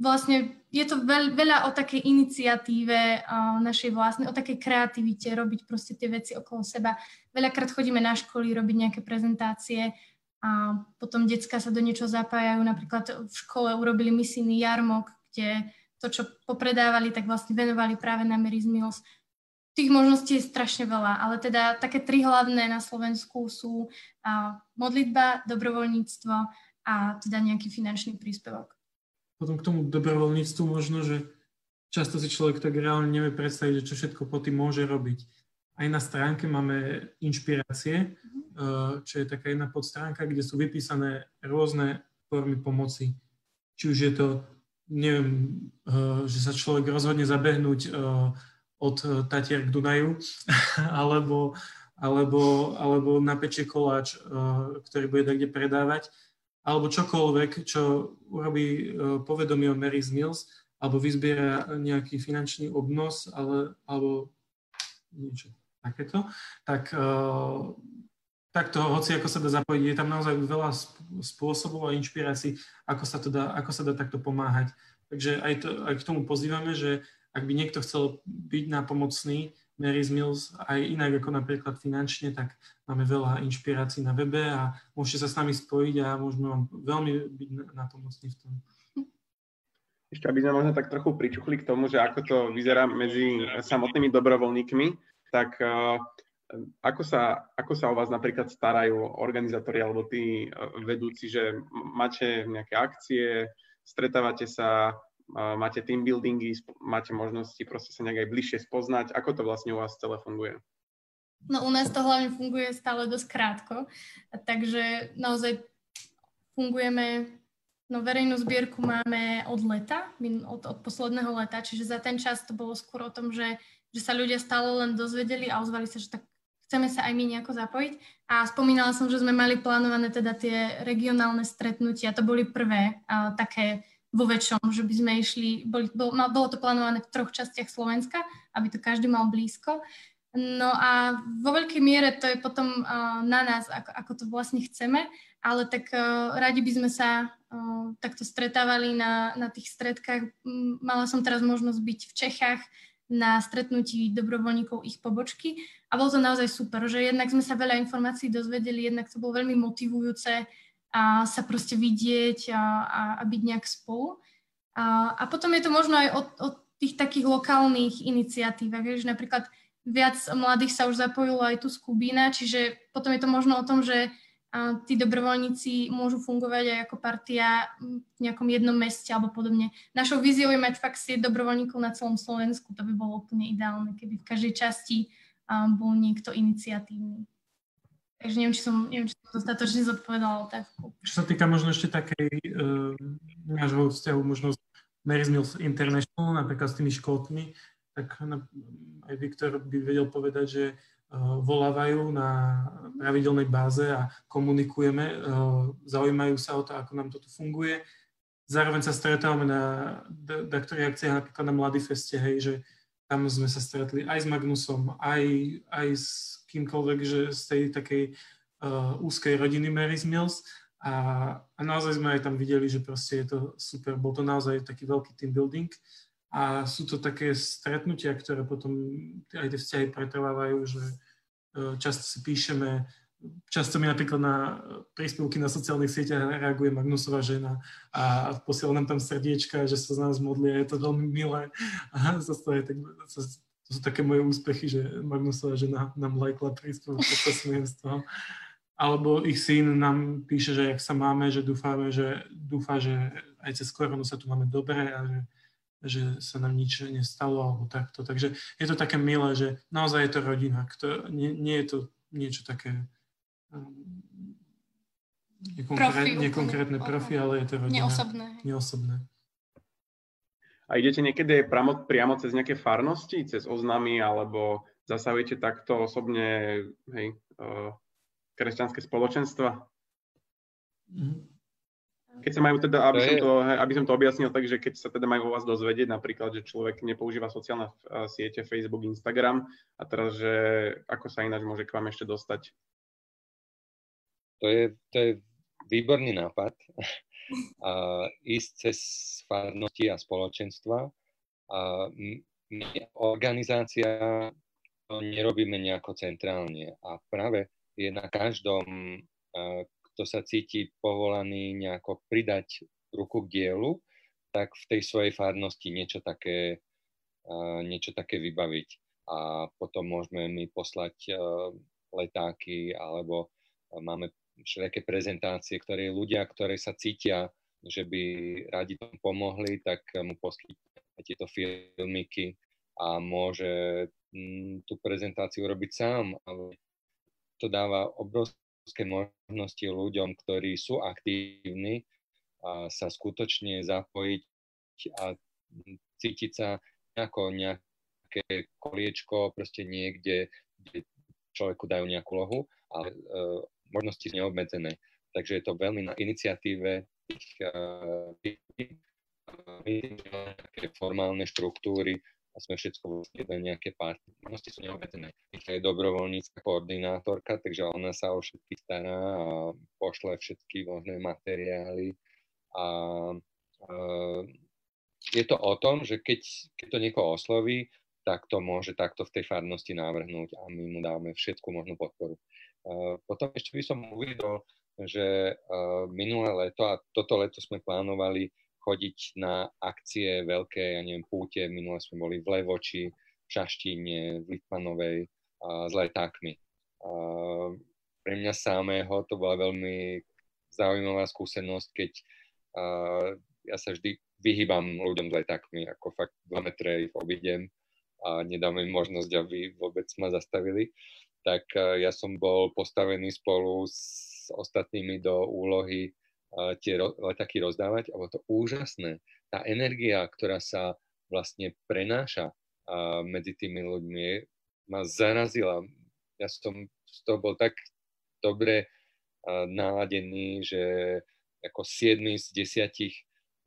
vlastne je to veľ, veľa o takej iniciatíve uh, našej vlastnej, o takej kreativite, robiť proste tie veci okolo seba. Veľakrát chodíme na školy robiť nejaké prezentácie a potom decka sa do niečo zapájajú. Napríklad v škole urobili misijný jarmok, kde to, čo popredávali, tak vlastne venovali práve na Mary's Mills. Tých možností je strašne veľa, ale teda také tri hlavné na Slovensku sú uh, modlitba, dobrovoľníctvo a teda nejaký finančný príspevok potom k tomu dobrovoľníctvu možno, že často si človek tak reálne nevie predstaviť, že čo všetko po tým môže robiť. Aj na stránke máme inšpirácie, mhm. čo je taká jedna podstránka, kde sú vypísané rôzne formy pomoci. Či už je to, neviem, eh, že sa človek rozhodne zabehnúť eh, od Tatier k Dunaju, [LAUGHS] alebo, alebo, alebo napečie koláč, eh, ktorý bude kde predávať alebo čokoľvek, čo urobí e, povedomie o Mary's Mills, alebo vyzbiera nejaký finančný obnos, ale, alebo niečo takéto, tak uh, takto, hoci ako sa dá zapojiť, je tam naozaj veľa spôsobov a inšpirácií, ako sa, to dá, ako sa dá takto pomáhať. Takže aj, to, aj k tomu pozývame, že ak by niekto chcel byť nápomocný, Mary's Mills aj inak ako napríklad finančne, tak máme veľa inšpirácií na webe a môžete sa s nami spojiť a môžeme vám veľmi byť napomocní v tom. Ešte aby sme možno tak trochu pričuchli k tomu, že ako to vyzerá medzi samotnými dobrovoľníkmi, tak uh, ako sa, ako sa o vás napríklad starajú organizátori alebo tí uh, vedúci, že máte nejaké akcie, stretávate sa, máte team buildingy, máte možnosti proste sa nejak aj bližšie spoznať. Ako to vlastne u vás celé funguje? No u nás to hlavne funguje stále dosť krátko, takže naozaj fungujeme, no verejnú zbierku máme od leta, od, od posledného leta, čiže za ten čas to bolo skôr o tom, že, že sa ľudia stále len dozvedeli a ozvali sa, že tak chceme sa aj my nejako zapojiť. A spomínala som, že sme mali plánované teda tie regionálne stretnutia, to boli prvé a, také vo väčšom, že by sme išli, boli, bol, bolo to plánované v troch častiach Slovenska, aby to každý mal blízko. No a vo veľkej miere to je potom uh, na nás, ako, ako to vlastne chceme, ale tak uh, radi by sme sa uh, takto stretávali na, na tých stredkách. Mala som teraz možnosť byť v Čechách na stretnutí dobrovoľníkov ich pobočky a bolo to naozaj super, že jednak sme sa veľa informácií dozvedeli, jednak to bolo veľmi motivujúce a sa proste vidieť a, a, a byť nejak spolu. A, a potom je to možno aj o, o tých takých lokálnych iniciatívach, že napríklad viac mladých sa už zapojilo aj tu z Kubína, čiže potom je to možno o tom, že tí dobrovoľníci môžu fungovať aj ako partia v nejakom jednom meste alebo podobne. Našou víziou je mať fakt sieť dobrovoľníkov na celom Slovensku. To by bolo úplne ideálne, keby v každej časti bol niekto iniciatívny. Takže neviem, či som, neviem, či som dostatočne zodpovedala otázku. Čo sa týka možno ešte takej uh, nášho vzťahu, možno Mary's Mills International, napríklad s tými školkami, tak aj Viktor by vedel povedať, že uh, volávajú na pravidelnej báze a komunikujeme, uh, zaujímajú sa o to, ako nám toto funguje. Zároveň sa stretávame na ktorých akciách, napríklad na Mladý feste, hej, že tam sme sa stretli aj s Magnusom, aj, aj s kýmkoľvek, že z tej takej uh, úzkej rodiny Mary's Mills. A, a naozaj sme aj tam videli, že proste je to super, bol to naozaj taký veľký team building a sú to také stretnutia, ktoré potom aj tie vzťahy pretrvávajú, že e, často si píšeme, často mi napríklad na príspevky na sociálnych sieťach reaguje Magnusová žena a posiela nám tam srdiečka, že sa z nás modlia, je to veľmi milé a zase to, je tak, to sú také moje úspechy, že Magnusová žena nám lajkla príspevok, to z toho. Alebo ich syn nám píše, že jak sa máme, že dúfame, že dúfa, že aj cez koronu sa tu máme dobre a že že sa nám nič nestalo alebo takto. Takže je to také milé, že naozaj je to rodina. Kto, nie, nie je to niečo také um, nekonkrétne, nekonkrétne profi, ale je to rodina. Neosobné. Neosobné. A idete niekedy priamo, priamo cez nejaké farnosti, cez oznámy, alebo zasahujete takto osobne hej, uh, kresťanské spoločenstva? Mm-hmm. Keď sa majú teda, aby, to som to, aby som to objasnil tak, že keď sa teda majú o vás dozvedieť, napríklad, že človek nepoužíva sociálne siete, Facebook, Instagram a teraz, že ako sa ináč môže k vám ešte dostať? To je, to je výborný nápad. a ísť cez farnosti a spoločenstva. A my, organizácia to nerobíme nejako centrálne a práve je na každom kto sa cíti povolaný nejako pridať ruku k dielu, tak v tej svojej farnosti niečo také, niečo také vybaviť. A potom môžeme my poslať letáky alebo máme všelijaké prezentácie, ktoré ľudia, ktoré sa cítia, že by radi tomu pomohli, tak mu poskytneme tieto filmiky a môže tú prezentáciu robiť sám, ale to dáva obrovský obrovské možnosti ľuďom, ktorí sú aktívni, a sa skutočne zapojiť a cítiť sa ako nejaké koliečko proste niekde, kde človeku dajú nejakú lohu, ale uh, možnosti sú neobmedzené. Takže je to veľmi na iniciatíve tých, uh, uh, formálne štruktúry, a sme všetko vlastne nejaké party. Možnosti sú neobmedzené. Je dobrovoľnícka koordinátorka, takže ona sa o všetky stará a pošle všetky možné materiály. A, a je to o tom, že keď, keď to niekoho osloví, tak to môže takto v tej farnosti navrhnúť a my mu dáme všetku možnú podporu. Uh, potom ešte by som uvidel, že minulé leto a toto leto sme plánovali chodiť na akcie veľké, ja neviem, púte, minule sme boli v Levoči, v Šaštíne, v Litmanovej a s letákmi. A pre mňa samého to bola veľmi zaujímavá skúsenosť, keď a, ja sa vždy vyhýbam ľuďom s letákmi, ako fakt 2 metre ich obidem a nedám im možnosť, aby vôbec ma zastavili. Tak ja som bol postavený spolu s ostatnými do úlohy tie letaky rozdávať a bolo to úžasné. Tá energia, ktorá sa vlastne prenáša medzi tými ľuďmi, ma zarazila. Ja som z toho bol tak dobre naladený, že ako 7 z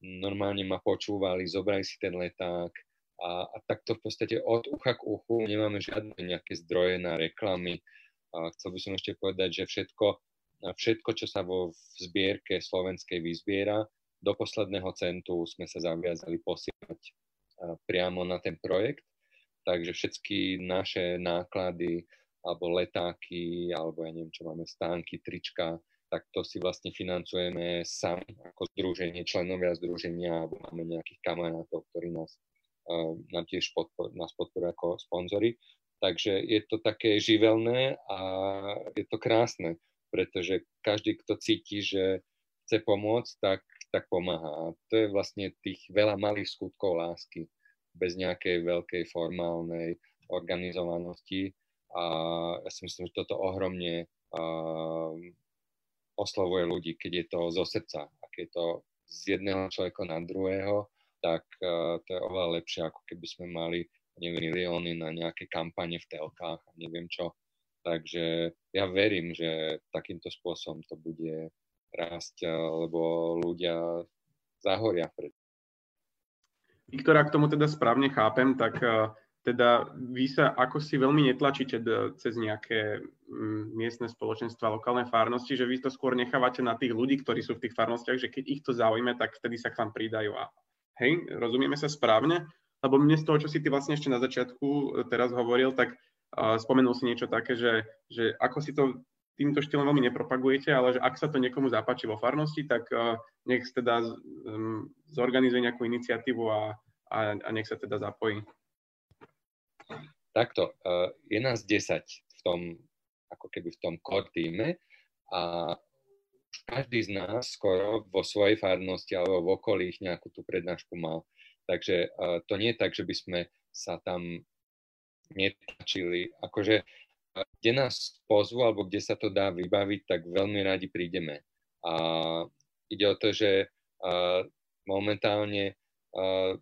10 normálne ma počúvali, zobrali si ten leták a, a takto v podstate od ucha k uchu nemáme žiadne nejaké zdroje na reklamy. A chcel by som ešte povedať, že všetko, všetko, čo sa vo zbierke slovenskej vyzbiera, do posledného centu sme sa zaviazali posielať priamo na ten projekt. Takže všetky naše náklady alebo letáky, alebo ja neviem, čo máme, stánky, trička, tak to si vlastne financujeme sami ako združenie, členovia združenia, alebo máme nejakých kamarátov, ktorí nás, uh, nám tiež podpor, nás podporujú ako sponzory. Takže je to také živelné a je to krásne, pretože každý, kto cíti, že chce pomôcť, tak, tak pomáha. A to je vlastne tých veľa malých skutkov lásky, bez nejakej veľkej formálnej organizovanosti a ja si myslím, že toto ohromne uh, oslovuje ľudí, keď je to zo srdca. A keď je to z jedného človeka na druhého, tak uh, to je oveľa lepšie, ako keby sme mali neviem, milióny na nejaké kampane v telkách a neviem čo. Takže ja verím, že takýmto spôsobom to bude rásť, lebo ľudia zahoria pred. Viktora, k tomu teda správne chápem, tak teda vy sa ako si veľmi netlačíte cez nejaké mm, miestne spoločenstva, lokálne farnosti, že vy to skôr nechávate na tých ľudí, ktorí sú v tých farnostiach, že keď ich to zaujíme, tak vtedy sa k vám pridajú. A hej, rozumieme sa správne? Lebo mne z toho, čo si ty vlastne ešte na začiatku e, teraz hovoril, tak spomenul si niečo také, že, že ako si to týmto štýlom veľmi nepropagujete, ale že ak sa to niekomu zapáči vo farnosti, tak uh, nech teda zorganizuje nejakú iniciatívu a, a, a nech sa teda zapojí. Takto, uh, je nás 10 v tom, ako keby v tom core týme a každý z nás skoro vo svojej farnosti alebo v okolí nejakú tú prednášku mal. Takže uh, to nie je tak, že by sme sa tam netlačili. Akože, uh, kde nás pozvu alebo kde sa to dá vybaviť, tak veľmi radi prídeme. A ide o to, že uh, momentálne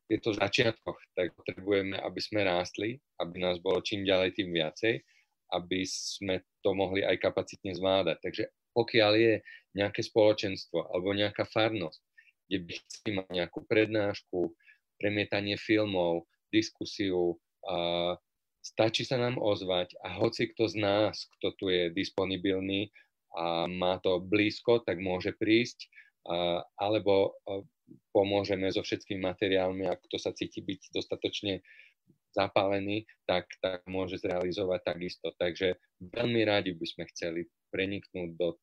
je to v začiatkoch, tak potrebujeme, aby sme rástli, aby nás bolo čím ďalej, tým viacej, aby sme to mohli aj kapacitne zvládať. Takže pokiaľ je nejaké spoločenstvo alebo nejaká farnosť, kde by chceli mať nejakú prednášku, premietanie filmov, diskusiu, stačí sa nám ozvať a hoci kto z nás, kto tu je disponibilný a má to blízko, tak môže prísť, a, alebo pomôžeme so všetkými materiálmi a kto sa cíti byť dostatočne zapálený, tak, tak môže zrealizovať takisto. Takže veľmi radi by sme chceli preniknúť do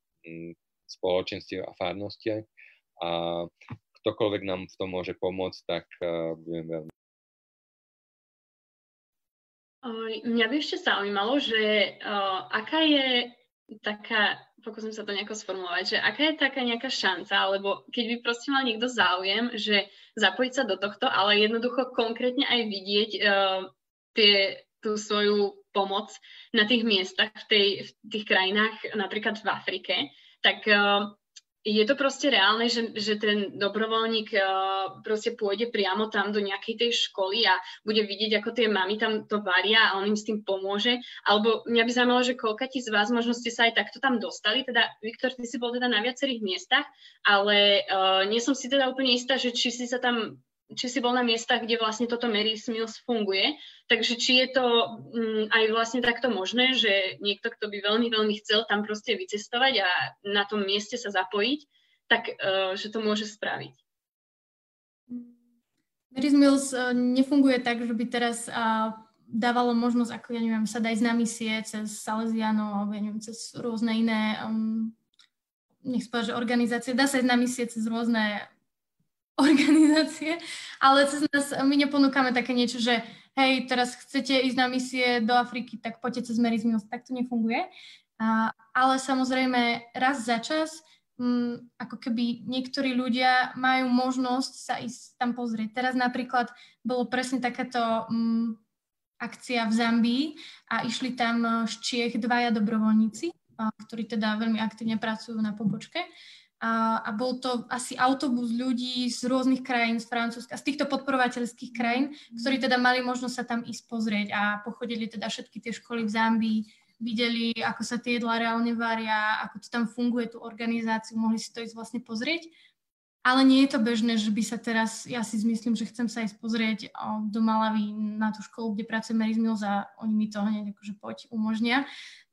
spoločenstiev a farnosti a ktokoľvek nám v tom môže pomôcť, tak budem veľmi Mňa by ešte zaujímalo, že uh, aká je taká, pokúsim sa to nejako sformulovať, že aká je taká nejaká šanca, alebo keď by proste mal niekto záujem, že zapojiť sa do tohto, ale jednoducho konkrétne aj vidieť uh, tie, tú svoju pomoc na tých miestach v, tej, v tých krajinách, napríklad v Afrike, tak uh, je to proste reálne, že, že ten dobrovoľník uh, proste pôjde priamo tam do nejakej tej školy a bude vidieť, ako tie mamy tam to varia a on im s tým pomôže. Alebo mňa by zaujímalo, že koľka ti z vás možno ste sa aj takto tam dostali. Teda, Viktor, ty si bol teda na viacerých miestach, ale uh, nie som si teda úplne istá, že či si sa tam či si bol na miestach, kde vlastne toto Mary Mills funguje. Takže či je to um, aj vlastne takto možné, že niekto, kto by veľmi, veľmi chcel tam proste vycestovať a na tom mieste sa zapojiť, tak uh, že to môže spraviť. Mary's Mills uh, nefunguje tak, že by teraz uh, dávalo možnosť, ako ja neviem, sa dať na misie cez Salesiano alebo ja neviem, cez rôzne iné um, nech že organizácie. Dá sa ísť na misie cez rôzne organizácie, ale cez nás my neponúkame také niečo, že hej, teraz chcete ísť na misie do Afriky, tak poďte cez Mary's Mills, tak to nefunguje. A, ale samozrejme raz za čas m, mm, ako keby niektorí ľudia majú možnosť sa ísť tam pozrieť. Teraz napríklad bolo presne takáto m, mm, akcia v Zambii a išli tam z Čiech dvaja dobrovoľníci, a, ktorí teda veľmi aktívne pracujú na pobočke a, a bol to asi autobus ľudí z rôznych krajín, z Francúzska, z týchto podporovateľských krajín, ktorí teda mali možnosť sa tam ísť pozrieť a pochodili teda všetky tie školy v Zambii, videli, ako sa tie jedlá reálne varia, ako to tam funguje, tú organizáciu, mohli si to ísť vlastne pozrieť. ale nie je to bežné, že by sa teraz, ja si myslím, že chcem sa ísť pozrieť do Malavy na tú školu, kde pracuje Mary Mills a oni mi to hneď akože poď umožnia.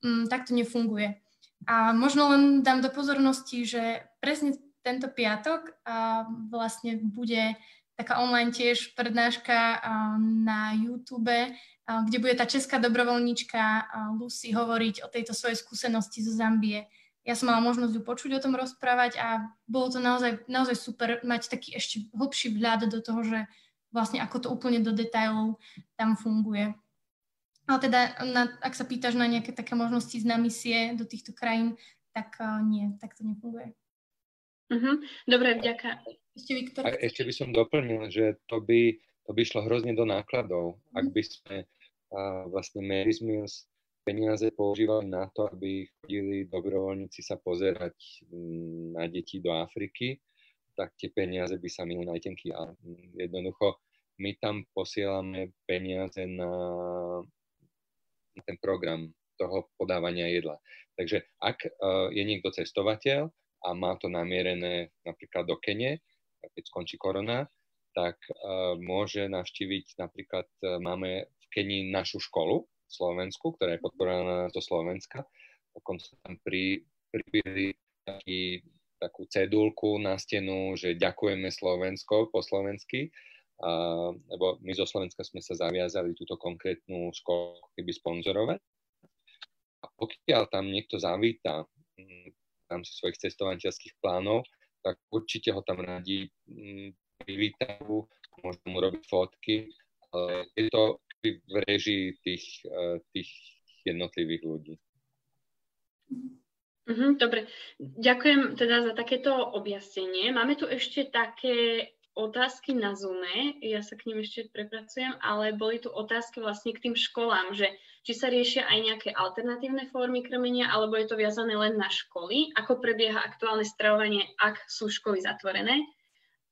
Mm, tak to nefunguje. A možno len dám do pozornosti, že presne tento piatok vlastne bude taká online tiež prednáška na YouTube, kde bude tá česká dobrovoľníčka Lucy hovoriť o tejto svojej skúsenosti zo Zambie ja som mala možnosť ju počuť o tom rozprávať a bolo to naozaj, naozaj super mať taký ešte hlbší vhľad do toho, že vlastne ako to úplne do detailov tam funguje. Ale teda, na, ak sa pýtaš na nejaké také možnosti na misie do týchto krajín, tak uh, nie, tak to nefunguje. Uh-huh. Dobre, vďaka. Ešte Viktor. A ešte by som doplnil, že to by, to by šlo hrozne do nákladov, uh-huh. ak by sme uh, vlastne Mary's Mills peniaze používali na to, aby chodili dobrovoľníci sa pozerať mm, na deti do Afriky, tak tie peniaze by sa minuli na tenky. A jednoducho my tam posielame peniaze na ten program toho podávania jedla. Takže ak uh, je niekto cestovateľ a má to namierené napríklad do Kene, keď skončí korona, tak uh, môže navštíviť napríklad, uh, máme v Kenii našu školu, Slovensku, ktorá je podporovaná do Slovenska. Dokonca tam pri, pribili taký, takú cedulku na stenu, že ďakujeme Slovensko po slovensky, a, lebo my zo Slovenska sme sa zaviazali túto konkrétnu školu keby sponzorovať. A pokiaľ tam niekto zavíta tam si svojich cestovateľských plánov, tak určite ho tam radi privítajú, môžu mu robiť fotky, ale je to v režii tých, eh, tých jednotlivých ľudí. Mm-hmm, dobre, ďakujem teda za takéto objasnenie. Máme tu ešte také otázky na Zoome, ja sa k ním ešte prepracujem, ale boli tu otázky vlastne k tým školám, že či sa riešia aj nejaké alternatívne formy krmenia, alebo je to viazané len na školy, ako prebieha aktuálne stravovanie, ak sú školy zatvorené.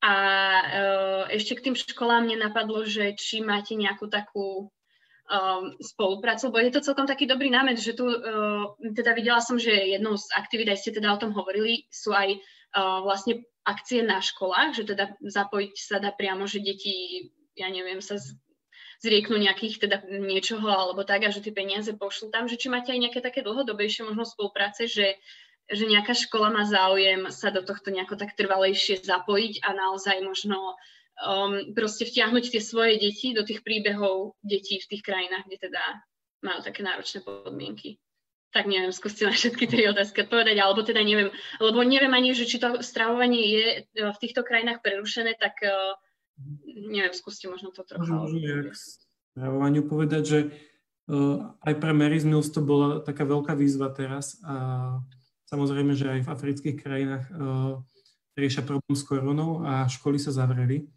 A uh, ešte k tým školám mne napadlo, že či máte nejakú takú um, spoluprácu, lebo je to celkom taký dobrý námet, že tu uh, teda videla som, že jednou z aktivít, aj ste teda o tom hovorili, sú aj uh, vlastne akcie na školách, že teda zapojiť sa dá priamo, že deti, ja neviem, sa z, zrieknú nejakých teda niečoho alebo tak a že tie peniaze pošlú tam, že či máte aj nejaké také dlhodobejšie možno spolupráce, že že nejaká škola má záujem sa do tohto nejako tak trvalejšie zapojiť a naozaj možno um, proste vtiahnuť tie svoje deti do tých príbehov detí v tých krajinách, kde teda majú také náročné podmienky. Tak neviem, skúste na všetky tri otázky odpovedať, alebo teda neviem, lebo neviem ani, že či to stravovanie je e, v týchto krajinách prerušené, tak uh, neviem, skúste možno to trochu. Môžem k stravovaniu povedať, že uh, aj pre Mary's Mills to bola taká veľká výzva teraz a Samozrejme, že aj v afrických krajinách riešia problém s koronou a školy sa zavreli.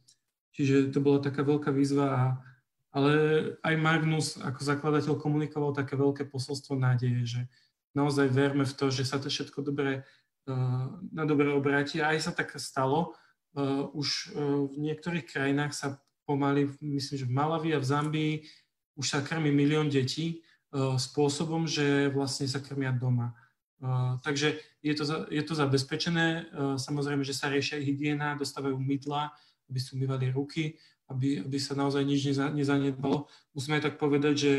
Čiže to bola taká veľká výzva, a, ale aj Magnus ako zakladateľ komunikoval také veľké posolstvo nádeje, že naozaj verme v to, že sa to všetko dobre, uh, na dobre obráti. A aj sa tak stalo. Uh, už uh, v niektorých krajinách sa pomaly, myslím, že v Malavi a v Zambii už sa krmi milión detí spôsobom, že vlastne sa krmia doma takže je to, je to zabezpečené. Samozrejme, že sa riešia hygiena, dostávajú mydla, aby si umývali ruky, aby, aby sa naozaj nič neza, nezanedbalo. Musíme aj tak povedať, že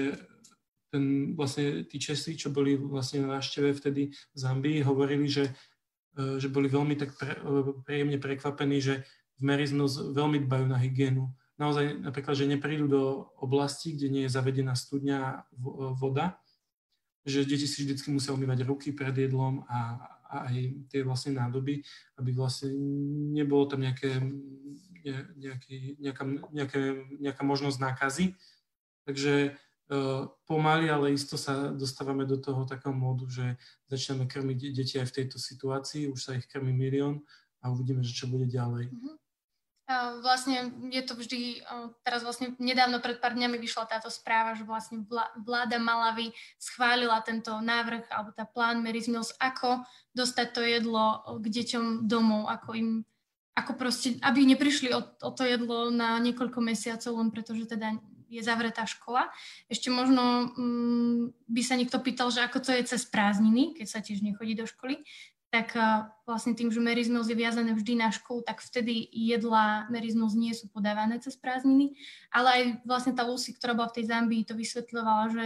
ten, vlastne tí Česi, čo boli vlastne na návšteve vtedy v Zambii, hovorili, že, e, že boli veľmi tak e, príjemne prekvapení, že v Meriznos veľmi dbajú na hygienu. Naozaj napríklad, že neprídu do oblasti, kde nie je zavedená studňa voda, že deti si vždy musia umývať ruky pred jedlom a, a aj tie vlastne nádoby, aby vlastne nebolo tam nejaké, ne, nejaký, nejaká, nejaké, nejaká možnosť nákazy. Takže uh, pomaly, ale isto sa dostávame do toho takého módu, že začneme krmiť deti aj v tejto situácii, už sa ich krmi milión a uvidíme, že čo bude ďalej. Mm-hmm. Vlastne je to vždy, teraz vlastne nedávno pred pár dňami vyšla táto správa, že vlastne vláda Malavy schválila tento návrh alebo tá plán Mary's ako dostať to jedlo k deťom domov, ako im, ako proste, aby neprišli o, o to jedlo na niekoľko mesiacov, len pretože teda je zavretá škola. Ešte možno mm, by sa niekto pýtal, že ako to je cez prázdniny, keď sa tiež nechodí do školy tak vlastne tým, že Mary's Mills je viazané vždy na školu, tak vtedy jedla Mary's Mills nie sú podávané cez prázdniny, ale aj vlastne tá Lucy, ktorá bola v tej Zambii, to vysvetľovala, že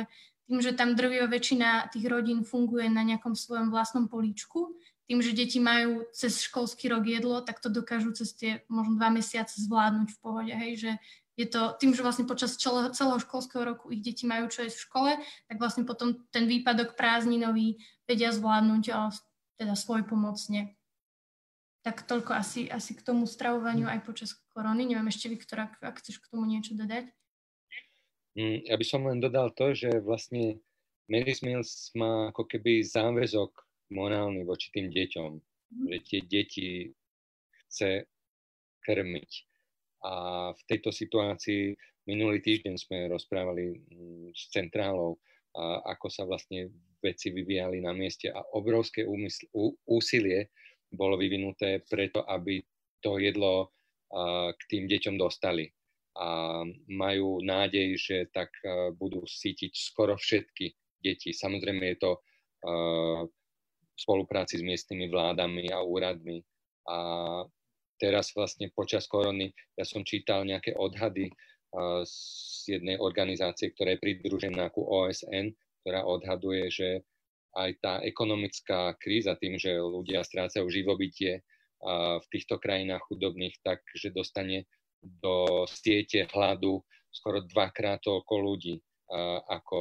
tým, že tam drvivá väčšina tých rodín funguje na nejakom svojom vlastnom políčku, tým, že deti majú cez školský rok jedlo, tak to dokážu cez tie možno dva mesiace zvládnuť v pohode, hej, že je to tým, že vlastne počas celého, celého školského roku ich deti majú čo jesť v škole, tak vlastne potom ten výpadok prázdninový vedia zvládnuť teda svoj pomocne. Tak toľko asi, asi k tomu stravovaniu aj počas korony. Neviem ešte, Viktor, ak, ak chceš k tomu niečo dodať. Mm, ja by som len dodal to, že vlastne Mary's Mills má ako keby záväzok morálny voči tým deťom, mm. že tie deti chce krmiť. A v tejto situácii minulý týždeň sme rozprávali mm, s centrálou, a ako sa vlastne veci vyvíjali na mieste a obrovské úmysl, ú, úsilie bolo vyvinuté preto, aby to jedlo uh, k tým deťom dostali. A majú nádej, že tak uh, budú sítiť skoro všetky deti. Samozrejme je to v spolupráci s miestnymi vládami a úradmi. A teraz vlastne počas korony ja som čítal nejaké odhady z jednej organizácie, ktorá je pridružená ku OSN, ktorá odhaduje, že aj tá ekonomická kríza tým, že ľudia strácajú živobytie v týchto krajinách chudobných, takže dostane do siete hladu skoro dvakrát toľko ľudí, ako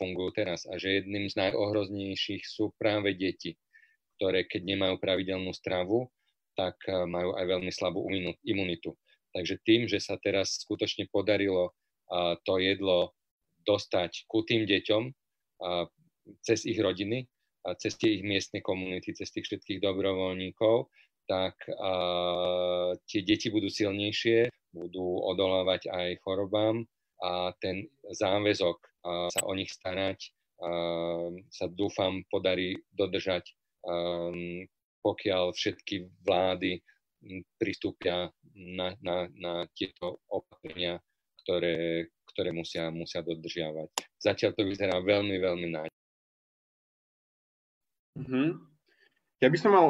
fungujú teraz. A že jedným z najohroznejších sú práve deti, ktoré keď nemajú pravidelnú stravu, tak majú aj veľmi slabú imunitu. Takže tým, že sa teraz skutočne podarilo to jedlo dostať ku tým deťom, cez ich rodiny, cez tie ich miestne komunity, cez tých všetkých dobrovoľníkov, tak tie deti budú silnejšie, budú odolávať aj chorobám a ten záväzok sa o nich starať sa dúfam podarí dodržať, a, pokiaľ všetky vlády pristúpia na, na, na tieto opatrenia, ktoré, ktoré musia, musia dodržiavať. Zatiaľ to vyzerá veľmi, veľmi nádej. Mm-hmm. Ja by som mal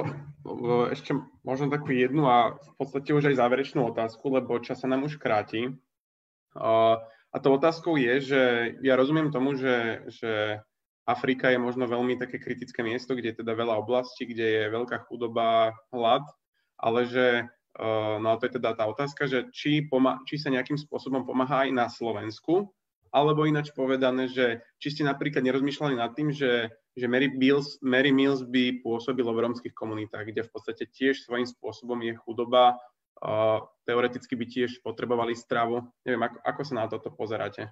ešte možno takú jednu a v podstate už aj záverečnú otázku, lebo čas sa nám už kráti. A tou otázkou je, že ja rozumiem tomu, že, že Afrika je možno veľmi také kritické miesto, kde je teda veľa oblastí, kde je veľká chudoba, hlad, ale že Eh, no a to je teda tá otázka, že či, poma- či sa nejakým spôsobom pomáha aj na Slovensku, alebo ináč povedané, že či ste napríklad nerozmýšľali nad tým, že, že Mary, Mills, Mary Mills by pôsobilo v rómskych komunitách, kde v podstate tiež svojím spôsobom je chudoba, teoreticky by tiež potrebovali stravu. Neviem, ako, ako sa na toto pozeráte?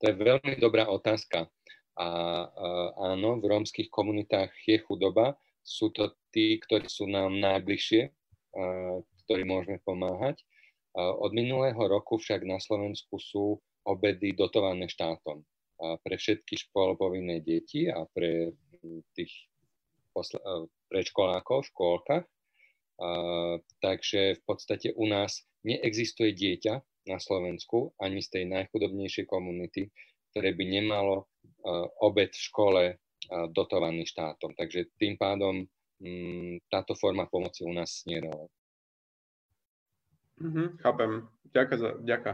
To je veľmi dobrá otázka. A áno, v rómskych komunitách je chudoba, sú to tí, ktorí sú nám najbližšie, ktorí môžeme pomáhať. Od minulého roku však na Slovensku sú obedy dotované štátom pre všetky školopovinné deti a pre tých predškolákov v škôlkach. Takže v podstate u nás neexistuje dieťa na Slovensku ani z tej najchudobnejšej komunity, ktoré by nemalo obed v škole dotovaný štátom. Takže tým pádom m, mm, táto forma pomoci u nás nie Mm-hmm, chápem. Ďakujem za, ďaká.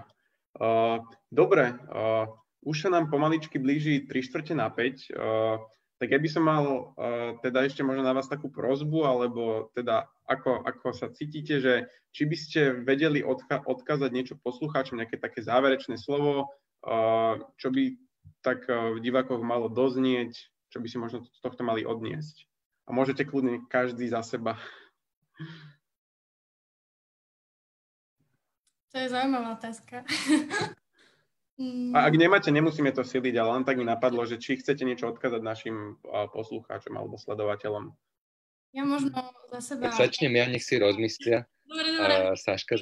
Uh, dobre, uh, už sa nám pomaličky blíži 3 štvrte na 5. Uh, tak ja by som mal uh, teda ešte možno na vás takú prozbu, alebo teda ako, ako sa cítite, že či by ste vedeli odka- odkázať niečo poslucháčom, nejaké také záverečné slovo, uh, čo by tak uh, v divákoch malo doznieť, čo by si možno z tohto mali odniesť. A môžete kľudne každý za seba. To je zaujímavá otázka. [LAUGHS] A ak nemáte, nemusíme to siliť, ale len tak mi napadlo, že či chcete niečo odkázať našim poslucháčom alebo sledovateľom. Ja možno za seba... Tak začnem ja, nech si rozmyslia. Dobre, dobre. Uh, Saška.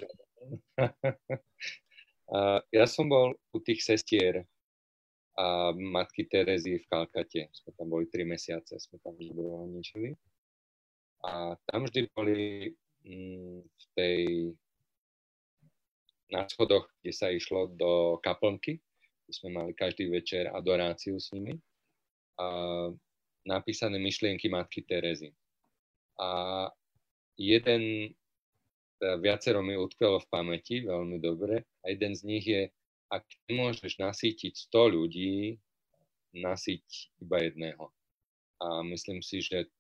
uh, [LAUGHS] ja som bol u tých sestier a matky Terezy v Kalkate. Sme tam boli tri mesiace, sme tam dobrovoľničili. A tam vždy boli mm, v tej na schodoch, kde sa išlo do kaplnky, kde sme mali každý večer adoráciu s nimi. A napísané myšlienky matky Terezy. A jeden, teda viacero mi utkvelo v pamäti veľmi dobre, a jeden z nich je, ak nemôžeš nasýtiť 100 ľudí, nasýť iba jedného. A myslím si, že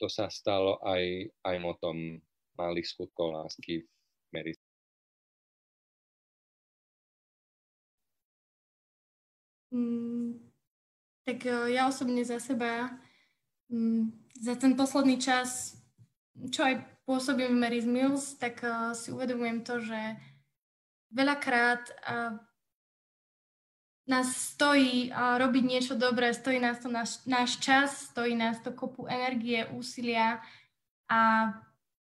to sa stalo aj, aj motom malých skutkov lásky v Mary. Tak e, ja osobne za seba mm, za ten posledný čas, čo aj pôsobím v Mary's Mills, tak uh, si uvedomujem to, že veľakrát uh, nás stojí robiť niečo dobré, stojí nás to náš, náš čas, stojí nás to kopu energie, úsilia a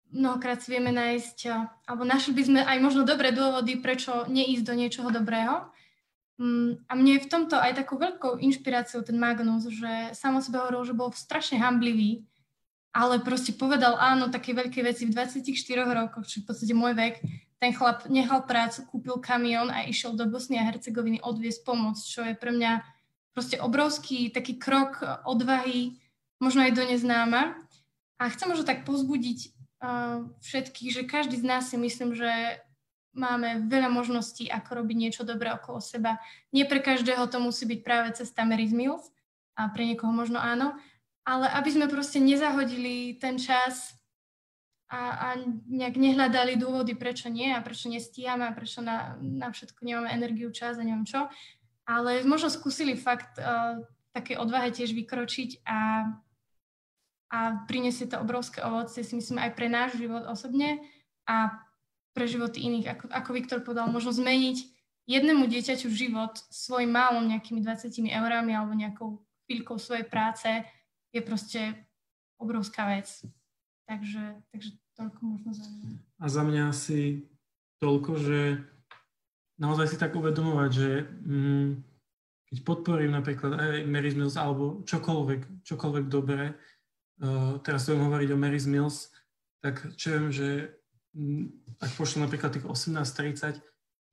mnohokrát si vieme nájsť, alebo našli by sme aj možno dobré dôvody, prečo neísť do niečoho dobrého. Um, a mne je v tomto aj takou veľkou inšpiráciou ten Magnus, že sám o sebe hovoril, že bol strašne hamblivý, ale proste povedal áno také veľké veci v 24 rokoch, čo v podstate môj vek. Ten chlap nechal prácu, kúpil kamión a išiel do Bosny a Hercegoviny odviesť pomoc, čo je pre mňa proste obrovský taký krok odvahy, možno aj do neznáma. A chcem možno tak pozbudiť uh, všetkých, že každý z nás si myslím, že máme veľa možností, ako robiť niečo dobré okolo seba. Nie pre každého to musí byť práve cesta Mary's Mills, a pre niekoho možno áno, ale aby sme proste nezahodili ten čas a, a nejak nehľadali dôvody, prečo nie a prečo nestíhame a prečo na, na všetko nemáme energiu, čas a neviem čo. Ale možno skúsili fakt uh, také odvahe tiež vykročiť a, a priniesie to obrovské ovocie, si myslím, aj pre náš život osobne a pre životy iných. Ako, ako Viktor povedal, možno zmeniť jednému dieťaťu život svojim málom nejakými 20 eurami alebo nejakou chvíľkou svojej práce, je proste obrovská vec. Takže, takže toľko možno za mňa. A za mňa asi toľko, že naozaj si tak uvedomovať, že mm, keď podporím napríklad aj Mary's Mills alebo čokoľvek, čokoľvek dobré, uh, teraz budem hovoriť o Mary's Mills, tak čo že mm, ak pošlem napríklad tých 18.30,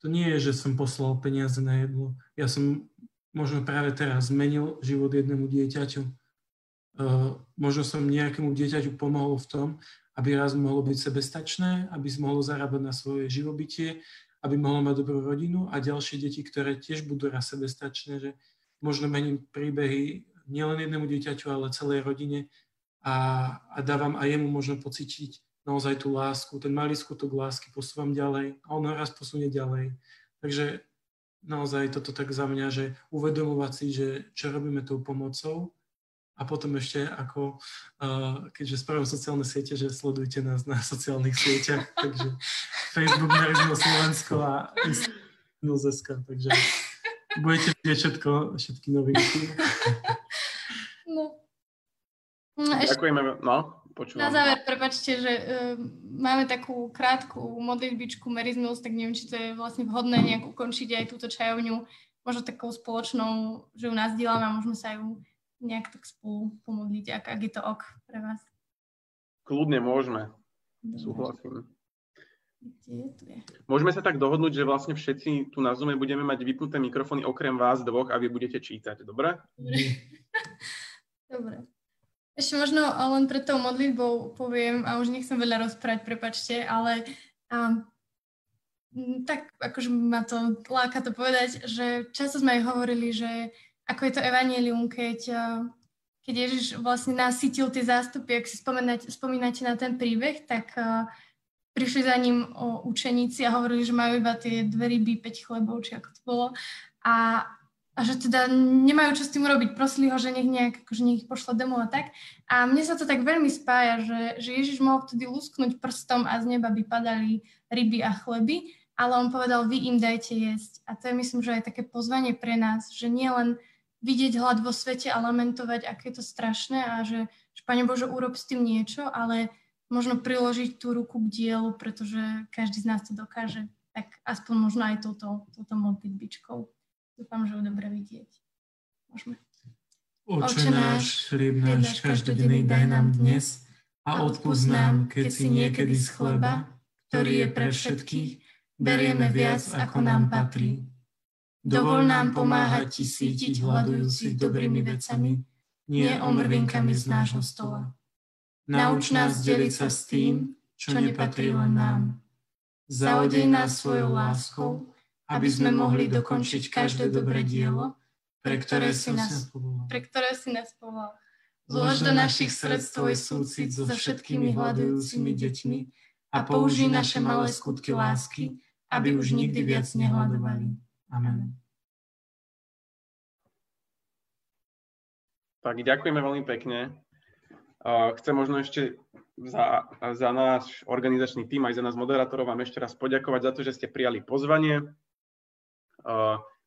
to nie je, že som poslal peniaze na jedlo. Ja som možno práve teraz zmenil život jednému dieťaťu Eh, možno som nejakému dieťaťu pomohol v tom, aby raz mohlo byť sebestačné, aby mohlo zarábať na svoje živobytie, aby mohlo mať dobrú rodinu a ďalšie deti, ktoré tiež budú raz sebestačné, že možno mením príbehy nielen jednému dieťaťu, ale celej rodine a, a dávam aj jemu možno pocítiť naozaj tú lásku, ten malý skutok lásky posúvam ďalej a on raz posunie ďalej. Takže naozaj toto tak za mňa, že uvedomovať si, že čo robíme tou pomocou a potom ešte ako, uh, keďže spravím sociálne siete, že sledujte nás na [LAUGHS] sociálnych sieťach, takže Facebook, Merizmo Slovensko a Instagram, takže budete vidieť všetko, všetky novinky. [LAUGHS] No. no ešte, Ďakujeme, no, počúvam. Na záver, prepačte, že uh, máme takú krátku modlitbičku Mary's Mills, tak neviem, či to je vlastne vhodné nejak ukončiť aj túto čajovňu, možno takou spoločnou, že ju nás dielame a môžeme sa ju nejak tak spolu pomodliť, ak, ak je to ok pre vás. Kľudne môžeme. Súhlasím. Môžeme sa tak dohodnúť, že vlastne všetci tu na Zoome budeme mať vypnuté mikrofóny okrem vás dvoch a vy budete čítať, dobre? Dobre. [LAUGHS] dobre. Ešte možno len pred tou modlitbou poviem, a už nechcem veľa rozprávať, prepačte, ale um, tak akože ma to láka to povedať, že často sme aj hovorili, že ako je to evanelium, keď, eh, keď Ježiš vlastne nasytil tie zástupy, ak si spomínate, spomínate na ten príbeh, tak uh, prišli za ním o učeníci a hovorili, že majú iba tie dve ryby, 5 chlebov, či ako to bolo. A, a že teda nemajú čo s tým robiť. Prosili ho, že nech nejak, akože nech pošle domov a tak. A mne sa to tak veľmi spája, že, že Ježiš mohol vtedy lusknúť prstom a z neba by padali ryby a chleby, ale on povedal, vy im dajte jesť. A to je myslím, že aj také pozvanie pre nás, že nie len vidieť hlad vo svete a lamentovať, aké je to strašné a že, že Pane Bože, urob s tým niečo, ale možno priložiť tú ruku k dielu, pretože každý z nás to dokáže. Tak aspoň možno aj touto, touto modlitbičkou. Dúfam, že ho dobre vidieť. Môžeme. Oče náš, chlieb náš každodenný daj nám dnes a odpúsť nám, keď si niekedy z chleba, ktorý je pre všetkých, berieme viac, ako nám patrí Dovol nám pomáhať ti sítiť hľadujúcich dobrými vecami, nie omrvinkami z nášho stola. Nauč nás deliť sa s tým, čo nepatrí len nám. Zaodej nás svojou láskou, aby sme mohli dokončiť každé dobré dielo, pre ktoré si nás, pre ktoré si nás povolal. Zlož do našich srdc tvoj súcit so všetkými hľadujúcimi deťmi a použij naše malé skutky lásky, aby už nikdy viac nehľadovali. Amen. Tak ďakujeme veľmi pekne. Chcem možno ešte za, za náš organizačný tým, aj za nás moderátorov vám ešte raz poďakovať za to, že ste prijali pozvanie.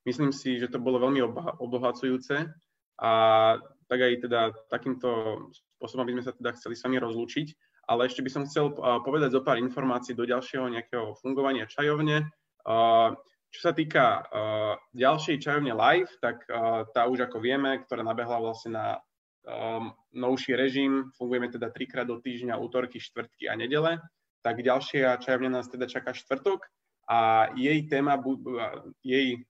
Myslím si, že to bolo veľmi obohacujúce a tak aj teda takýmto spôsobom by sme sa teda chceli s vami rozlúčiť. Ale ešte by som chcel povedať zo pár informácií do ďalšieho nejakého fungovania čajovne. Čo sa týka ďalšej čajovne live, tak tá už ako vieme, ktorá nabehla vlastne na novší režim, fungujeme teda trikrát do týždňa, útorky, štvrtky a nedele, tak ďalšia čajovňa nás teda čaká štvrtok a jej téma, bu- jej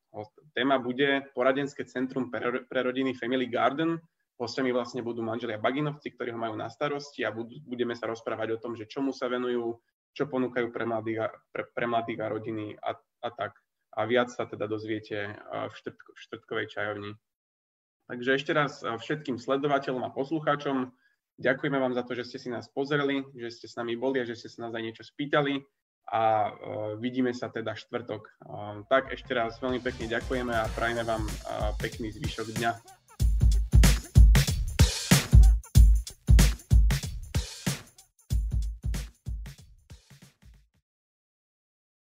téma bude poradenské centrum pre, pre rodiny Family Garden. Hostiami vlastne budú manželia Baginovci, ktorí ho majú na starosti a budú, budeme sa rozprávať o tom, že čomu sa venujú, čo ponúkajú pre mladých a, pre, pre mladých a rodiny a, a tak a viac sa teda dozviete v, štvrtko, štvrtkovej čajovni. Takže ešte raz všetkým sledovateľom a poslucháčom ďakujeme vám za to, že ste si nás pozreli, že ste s nami boli a že ste sa nás aj niečo spýtali a uh, vidíme sa teda štvrtok. Uh, tak ešte raz veľmi pekne ďakujeme a prajeme vám uh, pekný zvyšok dňa.